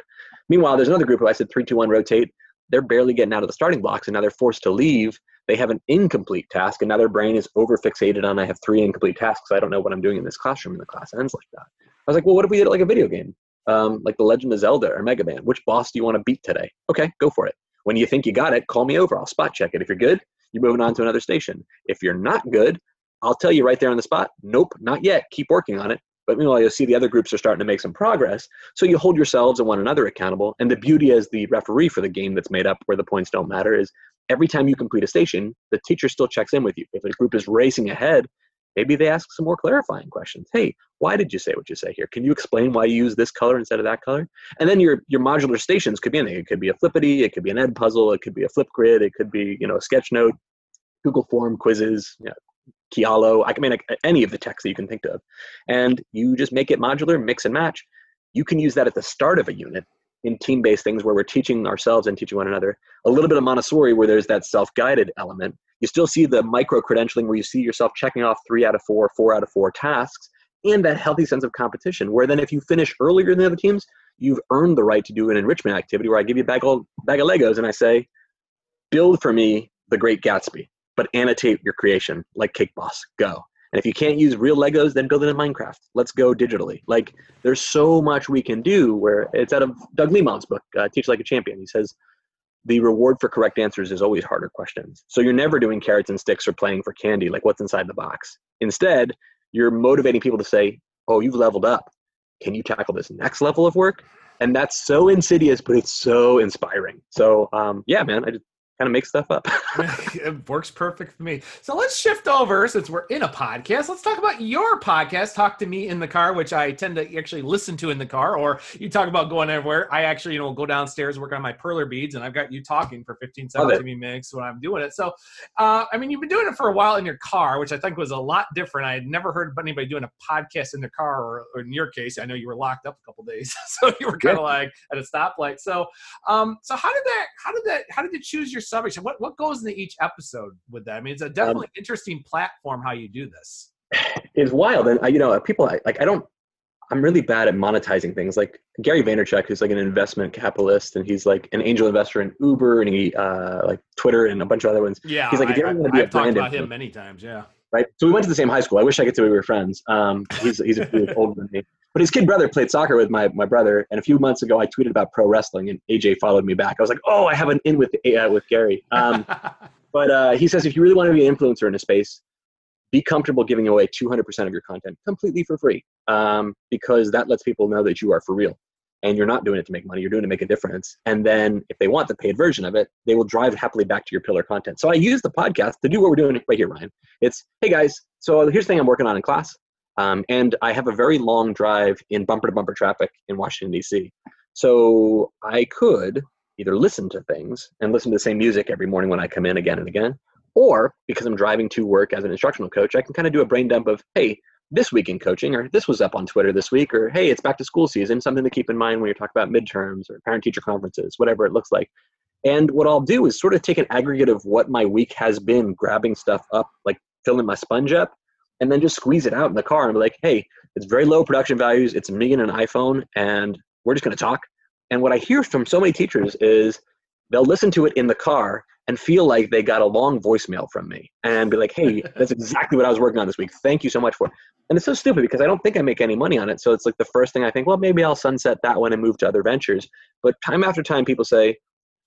Meanwhile, there's another group who I said three, two, one, rotate. They're barely getting out of the starting blocks, and now they're forced to leave they have an incomplete task and now their brain is over fixated on I have three incomplete tasks. I don't know what I'm doing in this classroom and the class ends like that. I was like, well, what if we did it like a video game? Um, like The Legend of Zelda or Mega Man. Which boss do you want to beat today? Okay, go for it. When you think you got it, call me over. I'll spot check it. If you're good, you're moving on to another station. If you're not good, I'll tell you right there on the spot, nope, not yet. Keep working on it. But meanwhile, you'll see the other groups are starting to make some progress. So you hold yourselves and one another accountable. And the beauty as the referee for the game that's made up where the points don't matter is every time you complete a station, the teacher still checks in with you. If a group is racing ahead, maybe they ask some more clarifying questions. Hey, why did you say what you say here? Can you explain why you use this color instead of that color? And then your your modular stations could be anything. It could be a flippity, it could be an Edpuzzle, it could be a Flipgrid, it could be you know a sketch note, Google Form quizzes, you know, Kialo, I mean, any of the text that you can think of. And you just make it modular, mix and match. You can use that at the start of a unit in team based things where we're teaching ourselves and teaching one another. A little bit of Montessori where there's that self guided element. You still see the micro credentialing where you see yourself checking off three out of four, four out of four tasks, and that healthy sense of competition where then if you finish earlier than the other teams, you've earned the right to do an enrichment activity where I give you a bag of, bag of Legos and I say, build for me the great Gatsby but annotate your creation like Cake Boss. Go. And if you can't use real Legos, then build it in Minecraft. Let's go digitally. Like there's so much we can do where it's out of Doug Lemov's book, uh, Teach Like a Champion. He says the reward for correct answers is always harder questions. So you're never doing carrots and sticks or playing for candy, like what's inside the box. Instead, you're motivating people to say, oh, you've leveled up. Can you tackle this next level of work? And that's so insidious, but it's so inspiring. So um, yeah, man, I just kind of make stuff up. it works perfect for me. So let's shift over since we're in a podcast. Let's talk about your podcast, Talk to Mee in the Car, which I tend to actually listen to in the car. Or you talk about going everywhere. I actually, you know, go downstairs, work on my perler beads, and I've got you talking for 15, 17 minutes when I'm doing it. So, uh, I mean, you've been doing it for a while in your car, which I think was a lot different. I had never heard of anybody doing a podcast in their car, or, or in your case, I know you were locked up a couple days, so you were kind of like at a stoplight. So, um, so how did that? How did that? How did you choose your subject? What what goes into each episode with that? I mean, it's a definitely um, interesting platform how you do this. It's wild, and you know, people like I don't. I'm really bad at monetizing things. Like Gary Vaynerchuk, who's like an investment capitalist, and he's like an angel investor in Uber and he uh, like Twitter and a bunch of other ones. Yeah, he's like, if you want to be I've a talked about him many times. Yeah, right. So we went to the same high school. I wish I could say we were friends. Um, he's he's a older than me. But his kid brother played soccer with my, my brother, and a few months ago I tweeted about pro wrestling, and AJ followed me back. I was like, oh, I have an in with uh, with Gary. Um, but uh, he says if you really want to be an influencer in a space, be comfortable giving away 200% of your content completely for free, um, because that lets people know that you are for real, and you're not doing it to make money. You're doing it to make a difference. And then if they want the paid version of it, they will drive happily back to your pillar content. So I use the podcast to do what we're doing right here, Ryan. It's hey guys, so here's the thing I'm working on in class um, and I have a very long drive in bumper to bumper traffic in Washington, D.C. So I could either listen to things and listen to the same music every morning when I come in again and again, or because I'm driving to work as an instructional coach, I can kind of do a brain dump of, hey, this week in coaching, or this was up on Twitter this week, or hey, it's back to school season, something to keep in mind when you're talking about midterms or parent teacher conferences, whatever it looks like. And what I'll do is sort of take an aggregate of what my week has been, grabbing stuff up, like filling my sponge up, and then just squeeze it out in the car and be like, hey, it's very low production values. It's me and an iPhone, and we're just going to talk. And what I hear from so many teachers is they'll listen to it in the car and feel like they got a long voicemail from me and be like, hey, that's exactly what I was working on this week. Thank you so much for it. And it's so stupid because I don't think I make any money on it. So it's like the first thing I think, well, maybe I'll sunset that one and move to other ventures. But time after time, people say,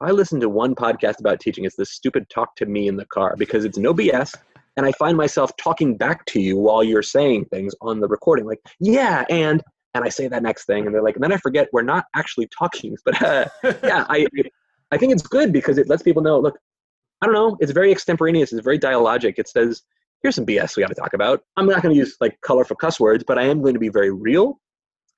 I listen to one podcast about teaching. It's this stupid talk to Mee in the car because it's no BS and I find myself talking back to you while you're saying things on the recording, like, yeah, and and I say that next thing, and they're like, and then I forget we're not actually talking. But uh, yeah, I I think it's good because it lets people know, look, I don't know, it's very extemporaneous, it's very dialogic. It says, here's some BS we got to talk about. I'm not going to use like colorful cuss words, but I am going to be very real.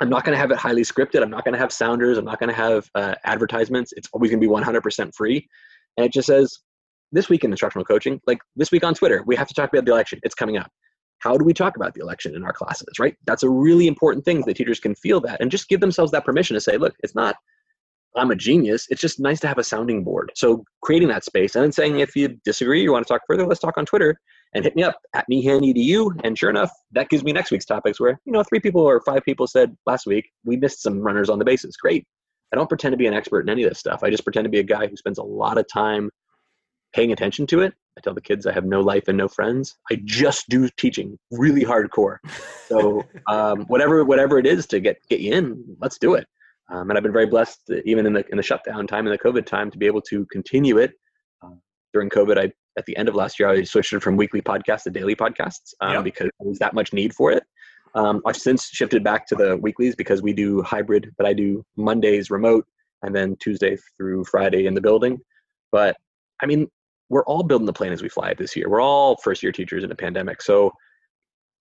I'm not going to have it highly scripted. I'm not going to have sounders. I'm not going to have uh, advertisements. It's always going to be 100% free. And it just says, this week in instructional coaching, like this week on Twitter, we have to talk about the election. It's coming up. How do we talk about the election in our classes, right? That's a really important thing that teachers can feel that and just give themselves that permission to say, look, it's not I'm a genius. It's just nice to have a sounding board. So creating that space and then saying if you disagree, you want to talk further, let's talk on Twitter and hit me up at meehanedu. And sure enough, that gives me next week's topics where, you know, three people or five people said last week, we missed some runners on the bases. Great. I don't pretend to be an expert in any of this stuff. I just pretend to be a guy who spends a lot of time paying attention to it. I tell the kids I have no life and no friends. I just do teaching really hardcore. So um, whatever whatever it is to get get you in, let's do it. Um, and I've been very blessed, even in the in the shutdown time, in the COVID time, to be able to continue it. Uh, during COVID, I at the end of last year, I switched it from weekly podcasts to daily podcasts um, yep. because there was that much need for it. Um, I've since shifted back to the weeklies because we do hybrid, but I do Mondays remote and then Tuesday through Friday in the building. But I mean, we're all building the plane as we fly it this year. We're all first year teachers in a pandemic. So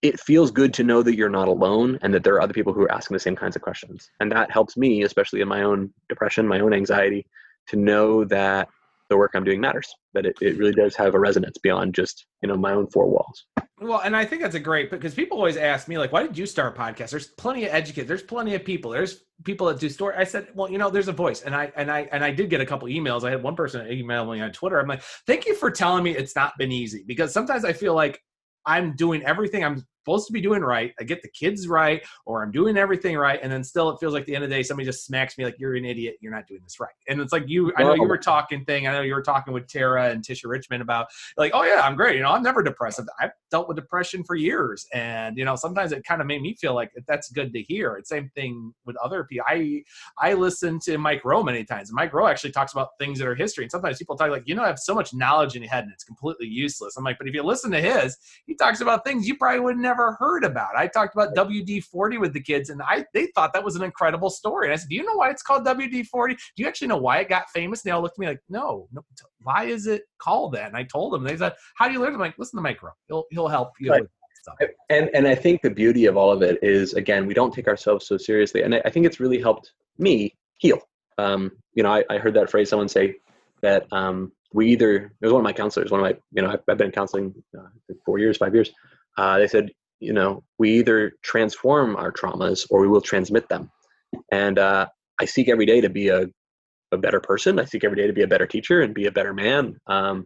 it feels good to know that you're not alone and that there are other people who are asking the same kinds of questions. And that helps me, especially in my own depression, my own anxiety, to know that the work I'm doing matters, that it, it really does have a resonance beyond just, you know, my own four walls. Well, and I think that's a great because people always ask me like, why did you start a podcast? There's plenty of educators. There's plenty of people. There's people that do story. I said, well, you know, there's a voice, and I and I and I did get a couple emails. I had one person email me on Twitter. I'm like, thank you for telling me it's not been easy because sometimes I feel like I'm doing everything I'm supposed to be doing right. I get the kids right, or I'm doing everything right, and then still it feels like the end of the day somebody just smacks me like you're an idiot. You're not doing this right. And it's like you. I know you were talking thing. I know you were talking with Tara and Tisha Richmond about like, oh yeah, I'm great. You know, I'm never depressed. I've dealt with depression for years, and you know, sometimes it kind of made me feel like that's good to hear. It's same thing with other people. I I listen to Mike Rowe many times. And Mike Rowe actually talks about things that are history, and sometimes people talk like, you know, I have so much knowledge in your head and it's completely useless. I'm like, but if you listen to his, he talks about things you probably would never heard about. I talked about WD 40 with the kids, and I they thought that was an incredible story. And I said, Do you know why it's called WD 40? Do you actually know why it got famous? And they all looked at me like, No, no why is it called that? And I told them, they said, How do you learn? I'm like, Listen to Mike Rowe. He'll, he'll help you right. stuff. And, and I think the beauty of all of it is, again, we don't take ourselves so seriously. And I, I think it's really helped me heal. Um, you know, I, I heard that phrase someone say that um, we either, it was one of my counselors, one of my, you know, I've, I've been counseling uh, four years, five years. Uh, they said you know, we either transform our traumas or we will transmit them. And uh, I seek every day to be a, a better person. I seek every day to be a better teacher and be a better man. Um,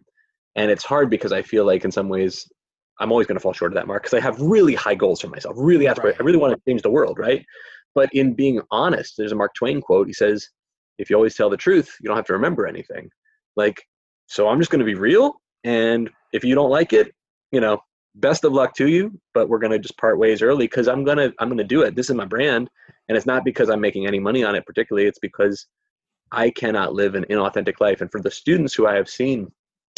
and it's hard because I feel like in some ways I'm always going to fall short of that mark because I have really high goals for myself. Really, right. I really want to change the world, right? But in being honest, there's a Mark Twain quote. He says, "If you always tell the truth, you don't have to remember anything." Like, so I'm just going to be real, and if you don't like it, you know, best of luck to you but we're going to just part ways early because i'm going to i'm to do it. This is my brand and it's not because i'm making any money on it particularly it's because i cannot live an inauthentic life. And for the students who i have seen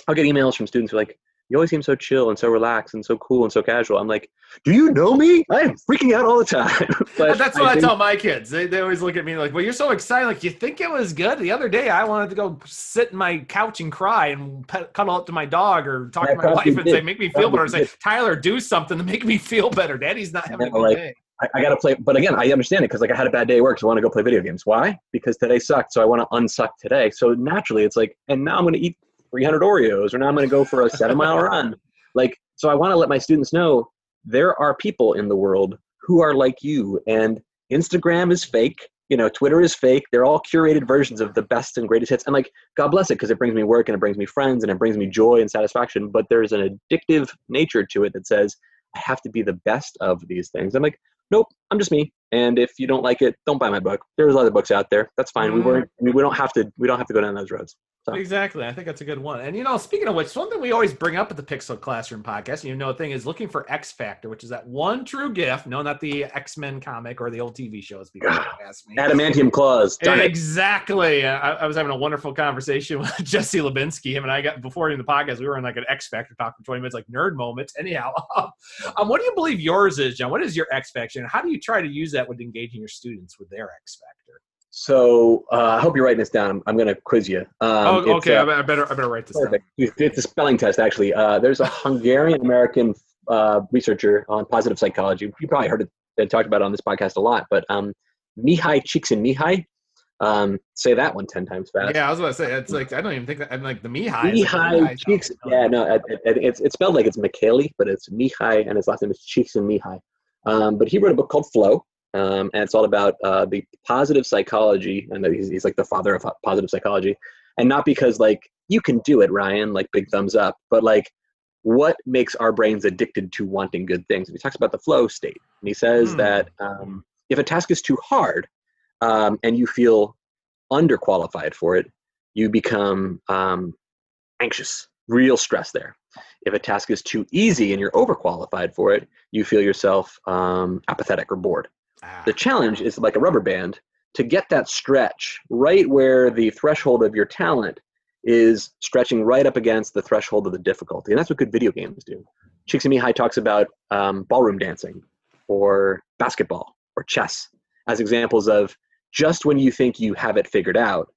i'll get emails from students who like you always seem so chill and so relaxed and so cool and so casual. I'm like, do you know me? I am freaking out all the time. but that's what I, I, tell my kids. They, they always look at me like, well, you're so excited. Like, you think it was good? The other day, I wanted to go sit in my couch and cry and pet, cuddle up to my dog or talk to my wife and did. say, make me feel better. Say, Tyler, do something to make me feel better. Daddy's not having a good like, day. I, I got to play, but again, I understand it because like I had a bad day at work, so I want to go play video games. Why? Because today sucked, so I want to unsuck today. So naturally, it's like, and now I'm going to eat 300 Oreos, or now I'm going to go for a seven mile run. Like, so I want to let my students know there are people in the world who are like you, and Instagram is fake. You know, Twitter is fake. They're all curated versions of the best and greatest hits. And like, God bless it, because it brings me work and it brings me friends and it brings me joy and satisfaction. But there's an addictive nature to it that says, I have to be the best of these things. I'm like, nope, I'm just me. And if you don't like it, don't buy my book. There's other books out there. That's fine. Mm. We weren't. We don't have to. We don't have to go down those roads. So. Exactly. I think that's a good one. And you know, speaking of which, one thing we always bring up at the Pixel Classroom podcast, you know, a thing is looking for X Factor, which is that one true gift. No, not the X Men comic or the old TV shows. People ask me. Adamantium claws. exactly. I, I, was having a wonderful conversation with Jesse Lubinsky. Him and I got before in the podcast. We were in like an X Factor talk for twenty minutes, like nerd moments. Anyhow, um, what do you believe yours is, John? What is your X Factor, and how do you try to use that with engaging your students with their X Factor? So uh, I hope you're writing this down. I'm going to quiz you. Um, oh, okay. Uh, I better I better write this perfect. down. It's a spelling test, actually. Uh, there's a Hungarian American uh, researcher on positive psychology. You probably heard it talked about it on this podcast a lot, but um, Mihai Csikszentmihalyi. Um, say that one ten times fast. Yeah, I was about to say it's like I don't even think that I'm like the Mihai. Mihai, like Cheeks. Yeah, no, it, it, it's it's spelled like it's Michaeli, but it's Mihai, and his last name is Csikszentmihalyi. Um, but he wrote a book called Flow, um, and it's all about uh, the positive psychology and he's, he's like the father of positive psychology. And not because like you can do it ryan like big thumbs up but like what makes our brains addicted to wanting good things? And he talks about the flow state and he says mm. that um, if a task is too hard um, and you feel underqualified for it you become um, anxious real stress there. If a task is too easy and you're overqualified for it, you feel yourself um, apathetic or bored. Ah, The challenge is like a rubber band to get that stretch right where the threshold of your talent is stretching right up against the threshold of the difficulty. And that's what good video games do. Csikszentmihalyi talks about um, ballroom dancing or basketball or chess as examples of just when you think you have it figured out,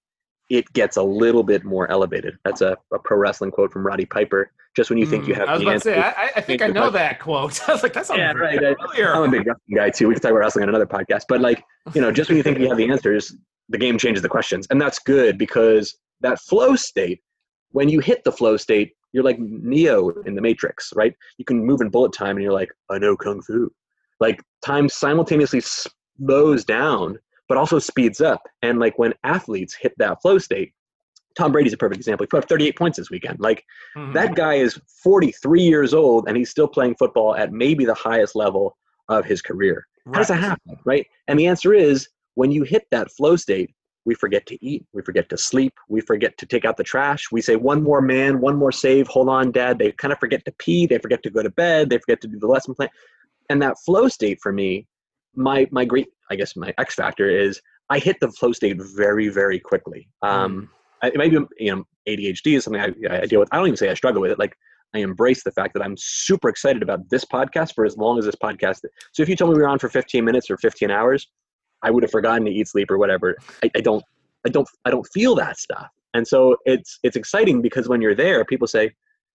it gets a little bit more elevated. That's a, a pro wrestling quote from Roddy Piper. Just when you think you mm, have I was about to say. I, I think I know that quote. I was like, that's Yeah, right. Familiar. I'm a big wrestling guy too. We can talk about wrestling on another podcast. But like, you know, just when you think you have the answers, the game changes the questions. And that's good because that flow state, when you hit the flow state, you're like Neo in the Matrix, right? You can move in bullet time and you're like, I know Kung Fu. Like time simultaneously slows down, but also speeds up. And like when athletes hit that flow state, Tom Brady's a perfect example. He put up 38 points this weekend. Like Mhm. that guy is 43 years old and he's still playing football at maybe the highest level of his career. How does that happen, right? And the answer is when you hit that flow state, we forget to eat, we forget to sleep, we forget to take out the trash. We say one more man, one more save, hold on, dad. They kind of forget to pee, they forget to go to bed, they forget to do the lesson plan. And that flow state for me, my my great, I guess my X factor is I hit the flow state very, very quickly. Um, I, it maybe you know ADHD is something I, I deal with. I don't even say I struggle with it. Like I embrace the fact that I'm super excited about this podcast for as long as this podcast. So if you told me we were on for 15 minutes or 15 hours, I would have forgotten to eat, sleep, or whatever. I, I don't, I don't, I don't feel that stuff. And so it's it's exciting because when you're there, people say,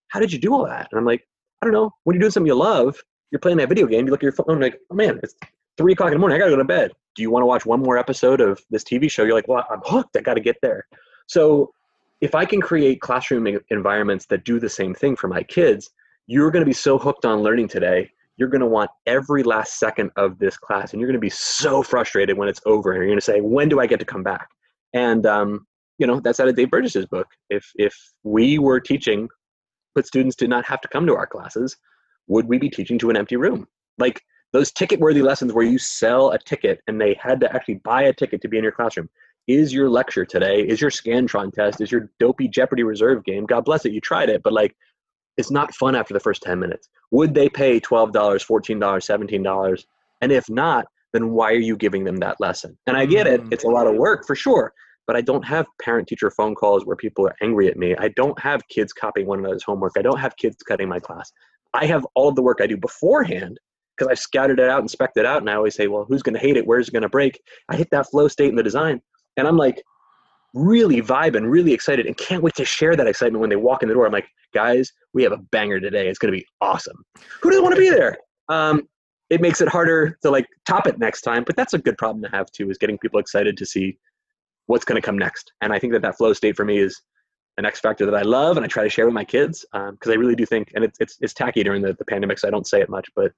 "How did you do all that?" And I'm like, I don't know. When you're doing something you love, you're playing that video game. You look at your phone, like, oh man, it's three o'clock in the morning. I gotta go to bed. Do you want to watch one more episode of this TV show? You're like, well, I'm hooked. I got to get there. So if I can create classroom environments that do the same thing for my kids, you're going to be so hooked on learning today. You're going to want every last second of this class, and you're going to be so frustrated when it's over. And you're going to say, "When do I get to come back?" And um, you know that's out of Dave Burgess's book. If if we were teaching, but students did not have to come to our classes, would we be teaching to an empty room? Like those ticket-worthy lessons where you sell a ticket and they had to actually buy a ticket to be in your classroom. Is your lecture today is your scantron test is your dopey jeopardy reserve game god bless it you tried it but like it's not fun after the first 10 minutes. Would they pay $12 $14 $17 and if not then why are you giving them that lesson? And i get it Mm. it's a lot of work for sure but i don't have parent teacher phone calls where people are angry at me. I don't have kids copying one another's homework. I don't have kids cutting my class. I have all of the work i do beforehand because i've scouted it out and spec'd it out and i always say well who's going to hate it where's it going to break i hit that flow state in the design and I'm like really vibing, really excited, and can't wait to share that excitement when they walk in the door. I'm like, guys, we have a banger today. It's going to be awesome. Who doesn't want to be there? Um, it makes it harder to like top it next time, but that's a good problem to have too. Is getting people excited to see what's going to come next. And I think that that flow state for me is an X factor that I love, and I try to share with my kids because I really do think, and it's it's, it's tacky during the, the pandemic, so I don't say it much, but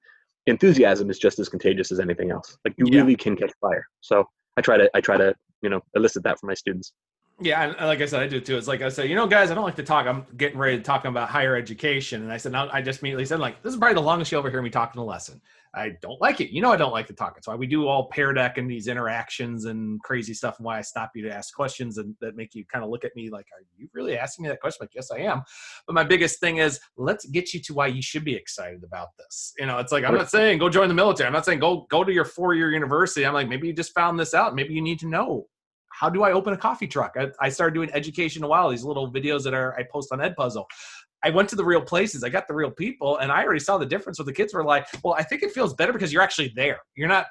enthusiasm is just as contagious as anything else. Like you Yeah. really can catch fire. So I try to I try to you know elicit that from my students. Yeah, and like I said, I do too. It's like I said, you know, guys, I don't like to talk. I'm getting ready to talk about higher education, and I said, no, I just immediately said, like, this is probably the longest you'll ever hear me talking in a lesson. I don't like it. You know, I don't like to talk. It's why we do all Pear Deck and these interactions and crazy stuff, and why I stop you to ask questions and that make you kind of look at me like, are you really asking me that question? Like, yes, I am. But my biggest thing is, let's get you to why you should be excited about this. You know, it's like I'm not saying go join the military. I'm not saying go go to your four year university. I'm like maybe you just found this out. Maybe you need to know how do I open a coffee truck? I, I started doing education a while. These little videos that are I post on Edpuzzle. I went to the real places. I got the real people, and I already saw the difference. Where the kids were like, "Well, I think it feels better because you're actually there. You're not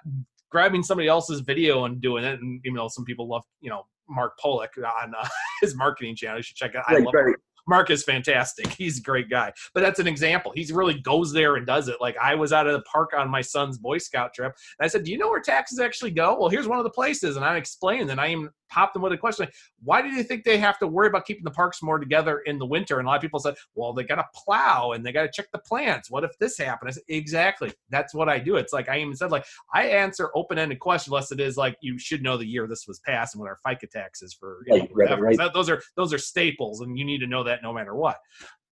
grabbing somebody else's video and doing it." And you know, some people love you know Mark Pollock on uh, his marketing channel. You should check it. out. I love right. Mark is fantastic. He's a great guy. But that's an example. He really goes there and does it. Like I was out of the park on my son's Boy Scout trip, and I said, "Do you know where taxes actually go?" Well, here's one of the places, and I explained. And I even popped them with a question: like, Why do you think they have to worry about keeping the parks more together in the winter? And a lot of people said, "Well, they got to plow and they got to check the plants. What if this happened?" I said, "Exactly. That's what I do. It's like I even said, like I answer open-ended questions, unless it is like you should know the year this was passed and what our FICA tax is for. You know, Right, right, right. That- those are those are staples, and you need to know that no matter what."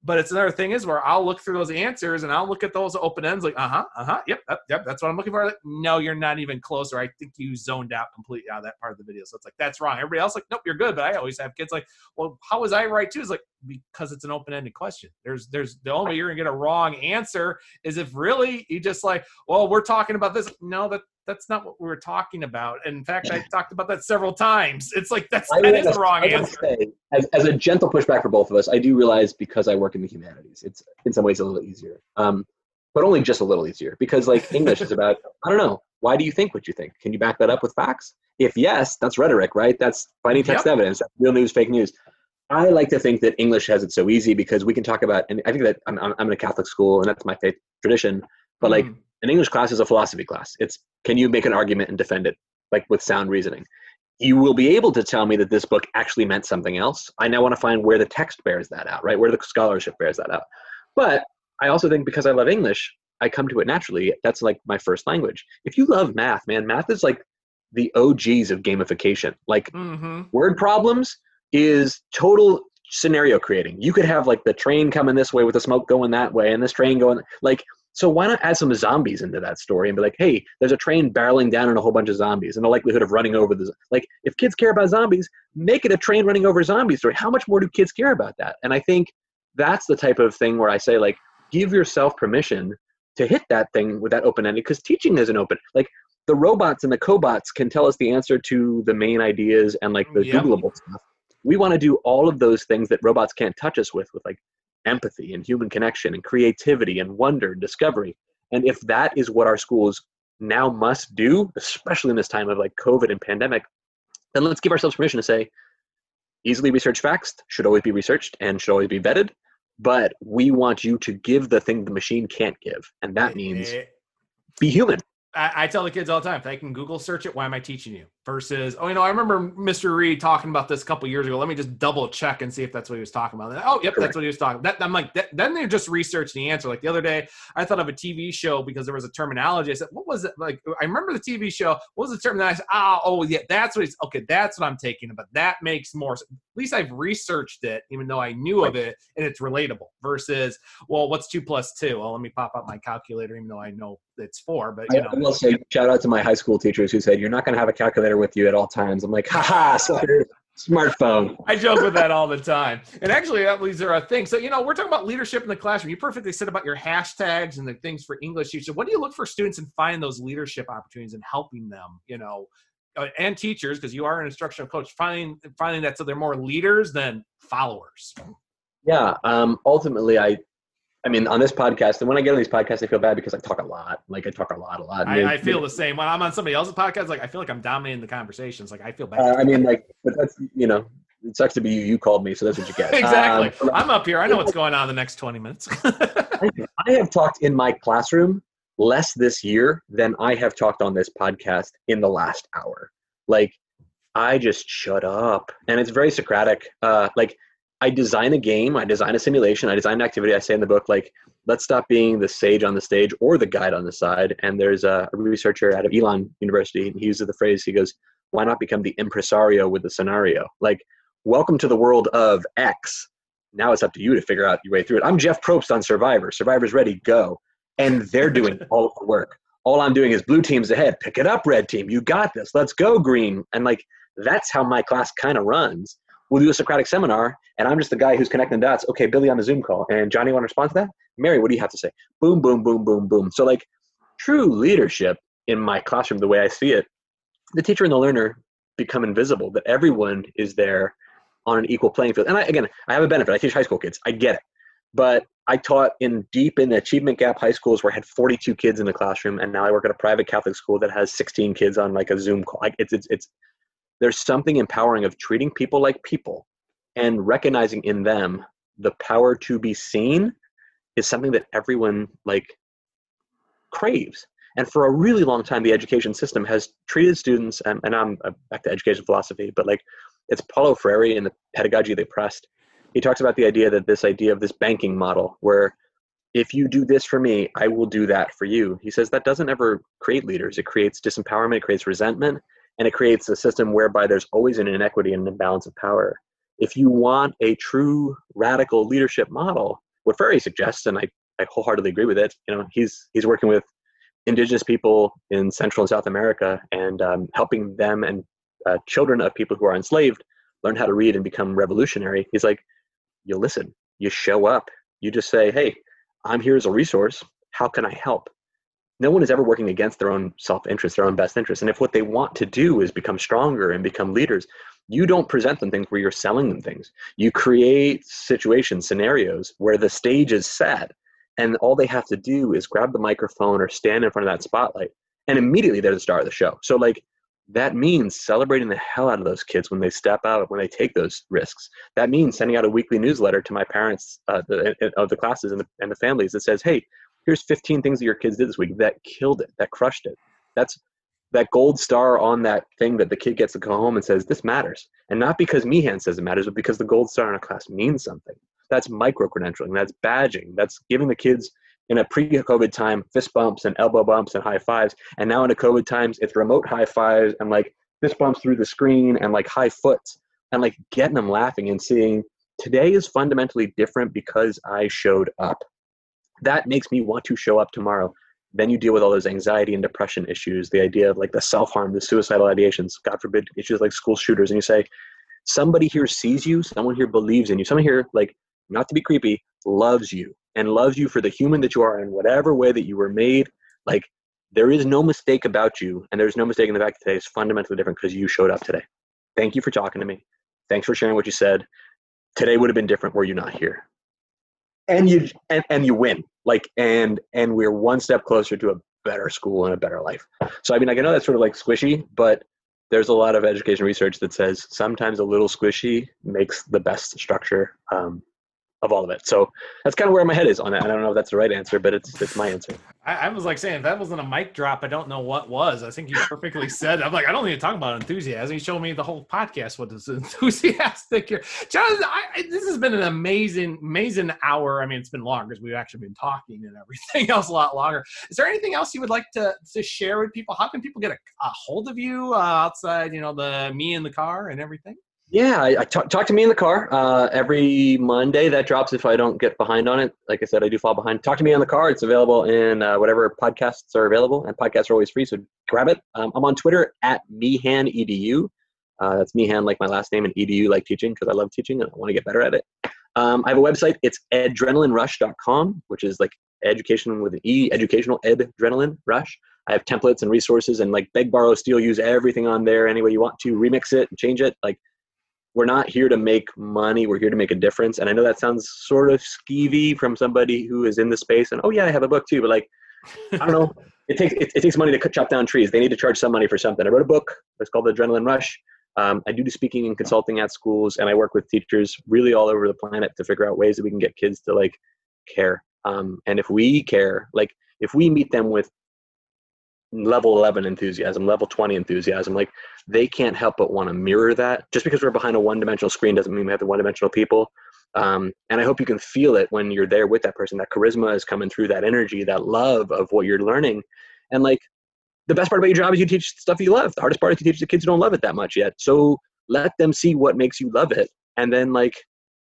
But it's another thing is where I'll look through those answers and I'll look at those open ends like, uh huh, uh huh, yep, yep, yep, that's what I'm looking for. Like, no, you're not even closer. I think you zoned out completely of that part of the video. So it's like that's wrong. Everybody else like, nope, you're good. But I always have kids like, well, how was I right too? It's like because it's an open ended question. There's there's the only way you're gonna get a wrong answer is if really you just like, well, we're talking about this. No, that that's not what we were talking about. And in fact, I talked about that several times. It's like that's that is the wrong answer. Say, as, as a gentle pushback for both of us, I do realize because I work in the humanities, it's in some ways a little easier. Um, but only just a little easier because like English is about I don't know why do you think what you think? Can you back that up with facts? If yes, that's rhetoric, right? That's finding text yep. evidence. That's real news, fake news. I like to think that English has it so easy because we can talk about, and I think that I'm, I'm in a Catholic school and that's my faith tradition, but like mm. An English class is a philosophy class. It's can you make an argument and defend it like with sound reasoning? You will be able to tell me that this book actually meant something else. I now want to find where the text bears that out right? Where the scholarship bears that out. But i also think because i love english i come to it naturally. That's like my first language. If you love math man math is like the og's of gamification. Like mm-hmm. word problems is total scenario creating. You could have like the train coming this way with the smoke going that way and this train going like so why not add some zombies into that story and be like, hey, there's a train barreling down on a whole bunch of zombies and the likelihood of running over the like if kids care about zombies, make it a train running over zombies story. How much more do kids care about that? And I think that's the type of thing where I say like give yourself permission to hit that thing with that open ended because teaching isn't open. Like the robots and the cobots can tell us the answer to the main ideas and like the mm, yep. Googleable stuff. We want to do all of those things that robots can't touch us with, with like empathy and human connection and creativity and wonder and discovery. And if that is what our schools now must do, especially in this time of like COVID and pandemic, then let's give ourselves permission to say, easily researched facts should always be researched and should always be vetted. But we want you to give the thing the machine can't give. And that eh, means eh. be human. I, I, tell the kids all the time, if they can Google search it, why am I teaching you? Versus, oh, you know, I remember Mr. Reed talking about this a couple years ago. Let me just double check and see if that's what he was talking about. oh, yep, Correct. that's what he was talking about. That, I'm like, that, then they just research the answer. Like the other day, I thought of a TV show because there was a terminology. I said, what was it? Like, I remember the TV show. What was the term? And I said, oh, oh, yeah, that's what he's, okay, that's what I'm taking But That makes more, at least I've researched it, even though I knew right. of it and it's relatable versus, well, what's two plus two? Well, let me pop up my calculator, even though I know it's for, but you know. I will say, shout out to my high school teachers who said, you're not going to have a calculator with you at all times. I'm like, haha, smartphone. I joke with that all the time. And actually, that leads to a thing. So, you know, we're talking about leadership in the classroom. You perfectly said about your hashtags and the things for English teachers. What do you look for students and find those leadership opportunities and helping them, you know, uh, and teachers, because you are an instructional coach, finding, finding that so they're more leaders than followers? Yeah. Um, ultimately, I I mean, on this podcast, and when I get on these podcasts, I feel bad because I talk a lot. Like I talk a lot, a lot. I, I, feel the same when I'm on somebody else's podcast. Like I feel like I'm dominating the conversations. Like I feel bad. Uh, I mean, like, but that's you know, it sucks to be you. You called me, so that's what you get. exactly. Um, I'm up here. I know what's going on in the next 20 minutes. I, I have talked in my classroom less this year than I have talked on this podcast in the last hour. Like, I just shut up, and it's very Socratic. Uh, like I design a game, I design a simulation, I design an activity. I say in the book, like, let's stop being the sage on the stage or the guide on the side. And there's a, researcher out of Elon University, and he uses the phrase, he goes, why not become the impresario with the scenario? Like, welcome to the world of X. Now it's up to you to figure out your way through it. I'm Jeff Probst on Survivor. Survivor's ready, go. And they're doing all the work. All I'm doing is blue team's ahead. Pick it up, red team. You got this. Let's go, green. And like, that's how my class kind of runs we'll do a Socratic seminar, and I'm just the guy who's connecting dots. Okay, Billy on the Zoom call, and Johnny, want to respond to that? Mary, what do you have to say? Boom, boom, boom, boom, boom. So like, true leadership in my classroom, the way I see it, the teacher and the learner become invisible. That everyone is there on an equal playing field. And I, again, I have a benefit. I teach high school kids. I get it. But I taught in deep in the achievement gap high schools where I had 42 kids in the classroom, and now I work at a private Catholic school that has 16 kids on like a Zoom call. Like it's it's it's there's something empowering of treating people like people and recognizing in them the power to be seen is something that everyone like craves. And for a really long time the education system has treated students and, and i'm uh, back to education philosophy but like it's paulo freire in the pedagogy the oppressed. He talks about the idea that this idea of this banking model where if you do this for me i will do that for you. He says that doesn't ever create leaders. It creates disempowerment it creates resentment and it creates a system whereby there's always an inequity and an imbalance of power. If you want a true radical leadership model, what Freire suggests, and I, I wholeheartedly agree with it. You know, he's he's working with indigenous people in Central and South America and um, helping them and uh, children of people who are enslaved learn how to read and become revolutionary. He's like, you listen, you show up, you just say, hey, I'm here as a resource. How can I help? No one is ever working against their own self interest, their own best interest. And if what they want to do is become stronger and become leaders, you don't present them things where you're selling them things. You create situations, scenarios where the stage is set and all they have to do is grab the microphone or stand in front of that spotlight and immediately they're the star of the show. So like that means celebrating the hell out of those kids when they step out when they take those risks that means sending out a weekly newsletter to my parents uh, the, of the classes and the, and the families that says hey here's 15 things that your kids did this week that killed it that crushed it that's that gold star on that thing that the kid gets to go home and says this matters and not because meehan says it matters but because the gold star in a class means something that's micro credentialing that's badging that's giving the kids in a pre-COVID time, fist bumps and elbow bumps and high fives. And now in a COVID times, it's remote high fives and like fist bumps through the screen and like high foots and like getting them laughing and seeing today is fundamentally different because I showed up. That makes me want to show up tomorrow. Then you deal with all those anxiety and depression issues, the idea of like the self harm, the suicidal ideations, God forbid, issues like school shooters. And you say, somebody here sees you, someone here believes in you, someone here, like, not to be creepy, loves you and loves you for the human that you are in whatever way that you were made. Like there is no mistake about you, and there's no mistake in the fact that today is fundamentally different because you showed up today. Thank you for talking to me. Thanks for sharing what you said. Today would have been different were you not here. And you and, and you win. Like and and we're one step closer to a better school and a better life. So I mean like I know that's sort of like squishy, but there's a lot of education research that says sometimes a little squishy makes the best structure. Um, of all of it. So that's kind of where my head is on that. I don't know if that's the right answer, but it's it's my answer. I, I was like saying that wasn't a mic drop, I don't know what was. I think you perfectly said. I'm like I don't need to talk about enthusiasm. You showed me the whole podcast what is enthusiastic here, John. I, this has been an amazing amazing hour. I mean, it's been long because we've actually been talking and everything else a lot longer. Is there anything else you would like to to share with people? How can people get a, a hold of you uh, outside? You know, the Mee in the car and everything. Yeah, I, I talk, talk to Mee in the car uh, every Monday. That drops if I don't get behind on it. Like I said, I do fall behind. Talk to me on the car. It's available in uh, whatever podcasts are available, and podcasts are always free, so grab it. Um, I'm on Twitter at meehanedu. Uh, that's meehan like my last name and edu like teaching because I love teaching and I want to get better at it. Um, I have a website. It's edrenalinerush.com, which is like education with an E, educational edrenaline rush. I have templates and resources and like beg, borrow, steal, use everything on there any way you want to. Remix it and change it. Like we're not here to make money we're here to make a difference. And i know that sounds sort of skeevy from somebody who is in the space and oh yeah i have a book too. But like i don't know. It takes it, it, takes money to cut, chop down trees. They need to charge some money for something. I wrote a book. It's called the EDrenaline Rush. Um, i do the speaking and consulting at schools and i work with teachers really all over the planet to figure out ways that we can get kids to like care. Um, and if we care like if we meet them with level 11 enthusiasm, level 20 enthusiasm. Like they can't help but want to mirror that. Just because we're behind a one dimensional screen doesn't mean we have the one dimensional people. Um, and I hope you can feel it when you're there with that person. That charisma is coming through, that energy, that love of what you're learning. And like the best part about your job is you teach stuff you love. The hardest part is you teach the kids who don't love it that much yet. So let them see what makes you love it. And then like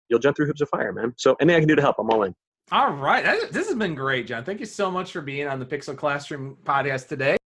you'll jump through hoops of fire, man. So anything I can do to help, I'm all in. All right. This has been great, John. Thank you so much for being on the Pixel Classroom podcast today.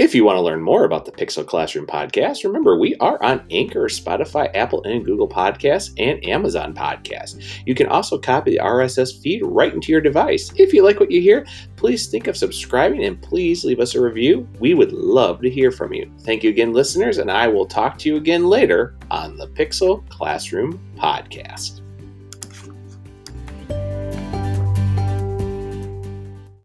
If you want to learn more about the Pixel Classroom podcast, remember we are on Anchor, Spotify, Apple and Google Podcasts, and Amazon Podcasts. You can also copy the RSS feed right into your device. If you like what you hear, please think of subscribing and please leave us a review. We would love to hear from you. Thank you again, listeners, and I will talk to you again later on the Pixel Classroom podcast.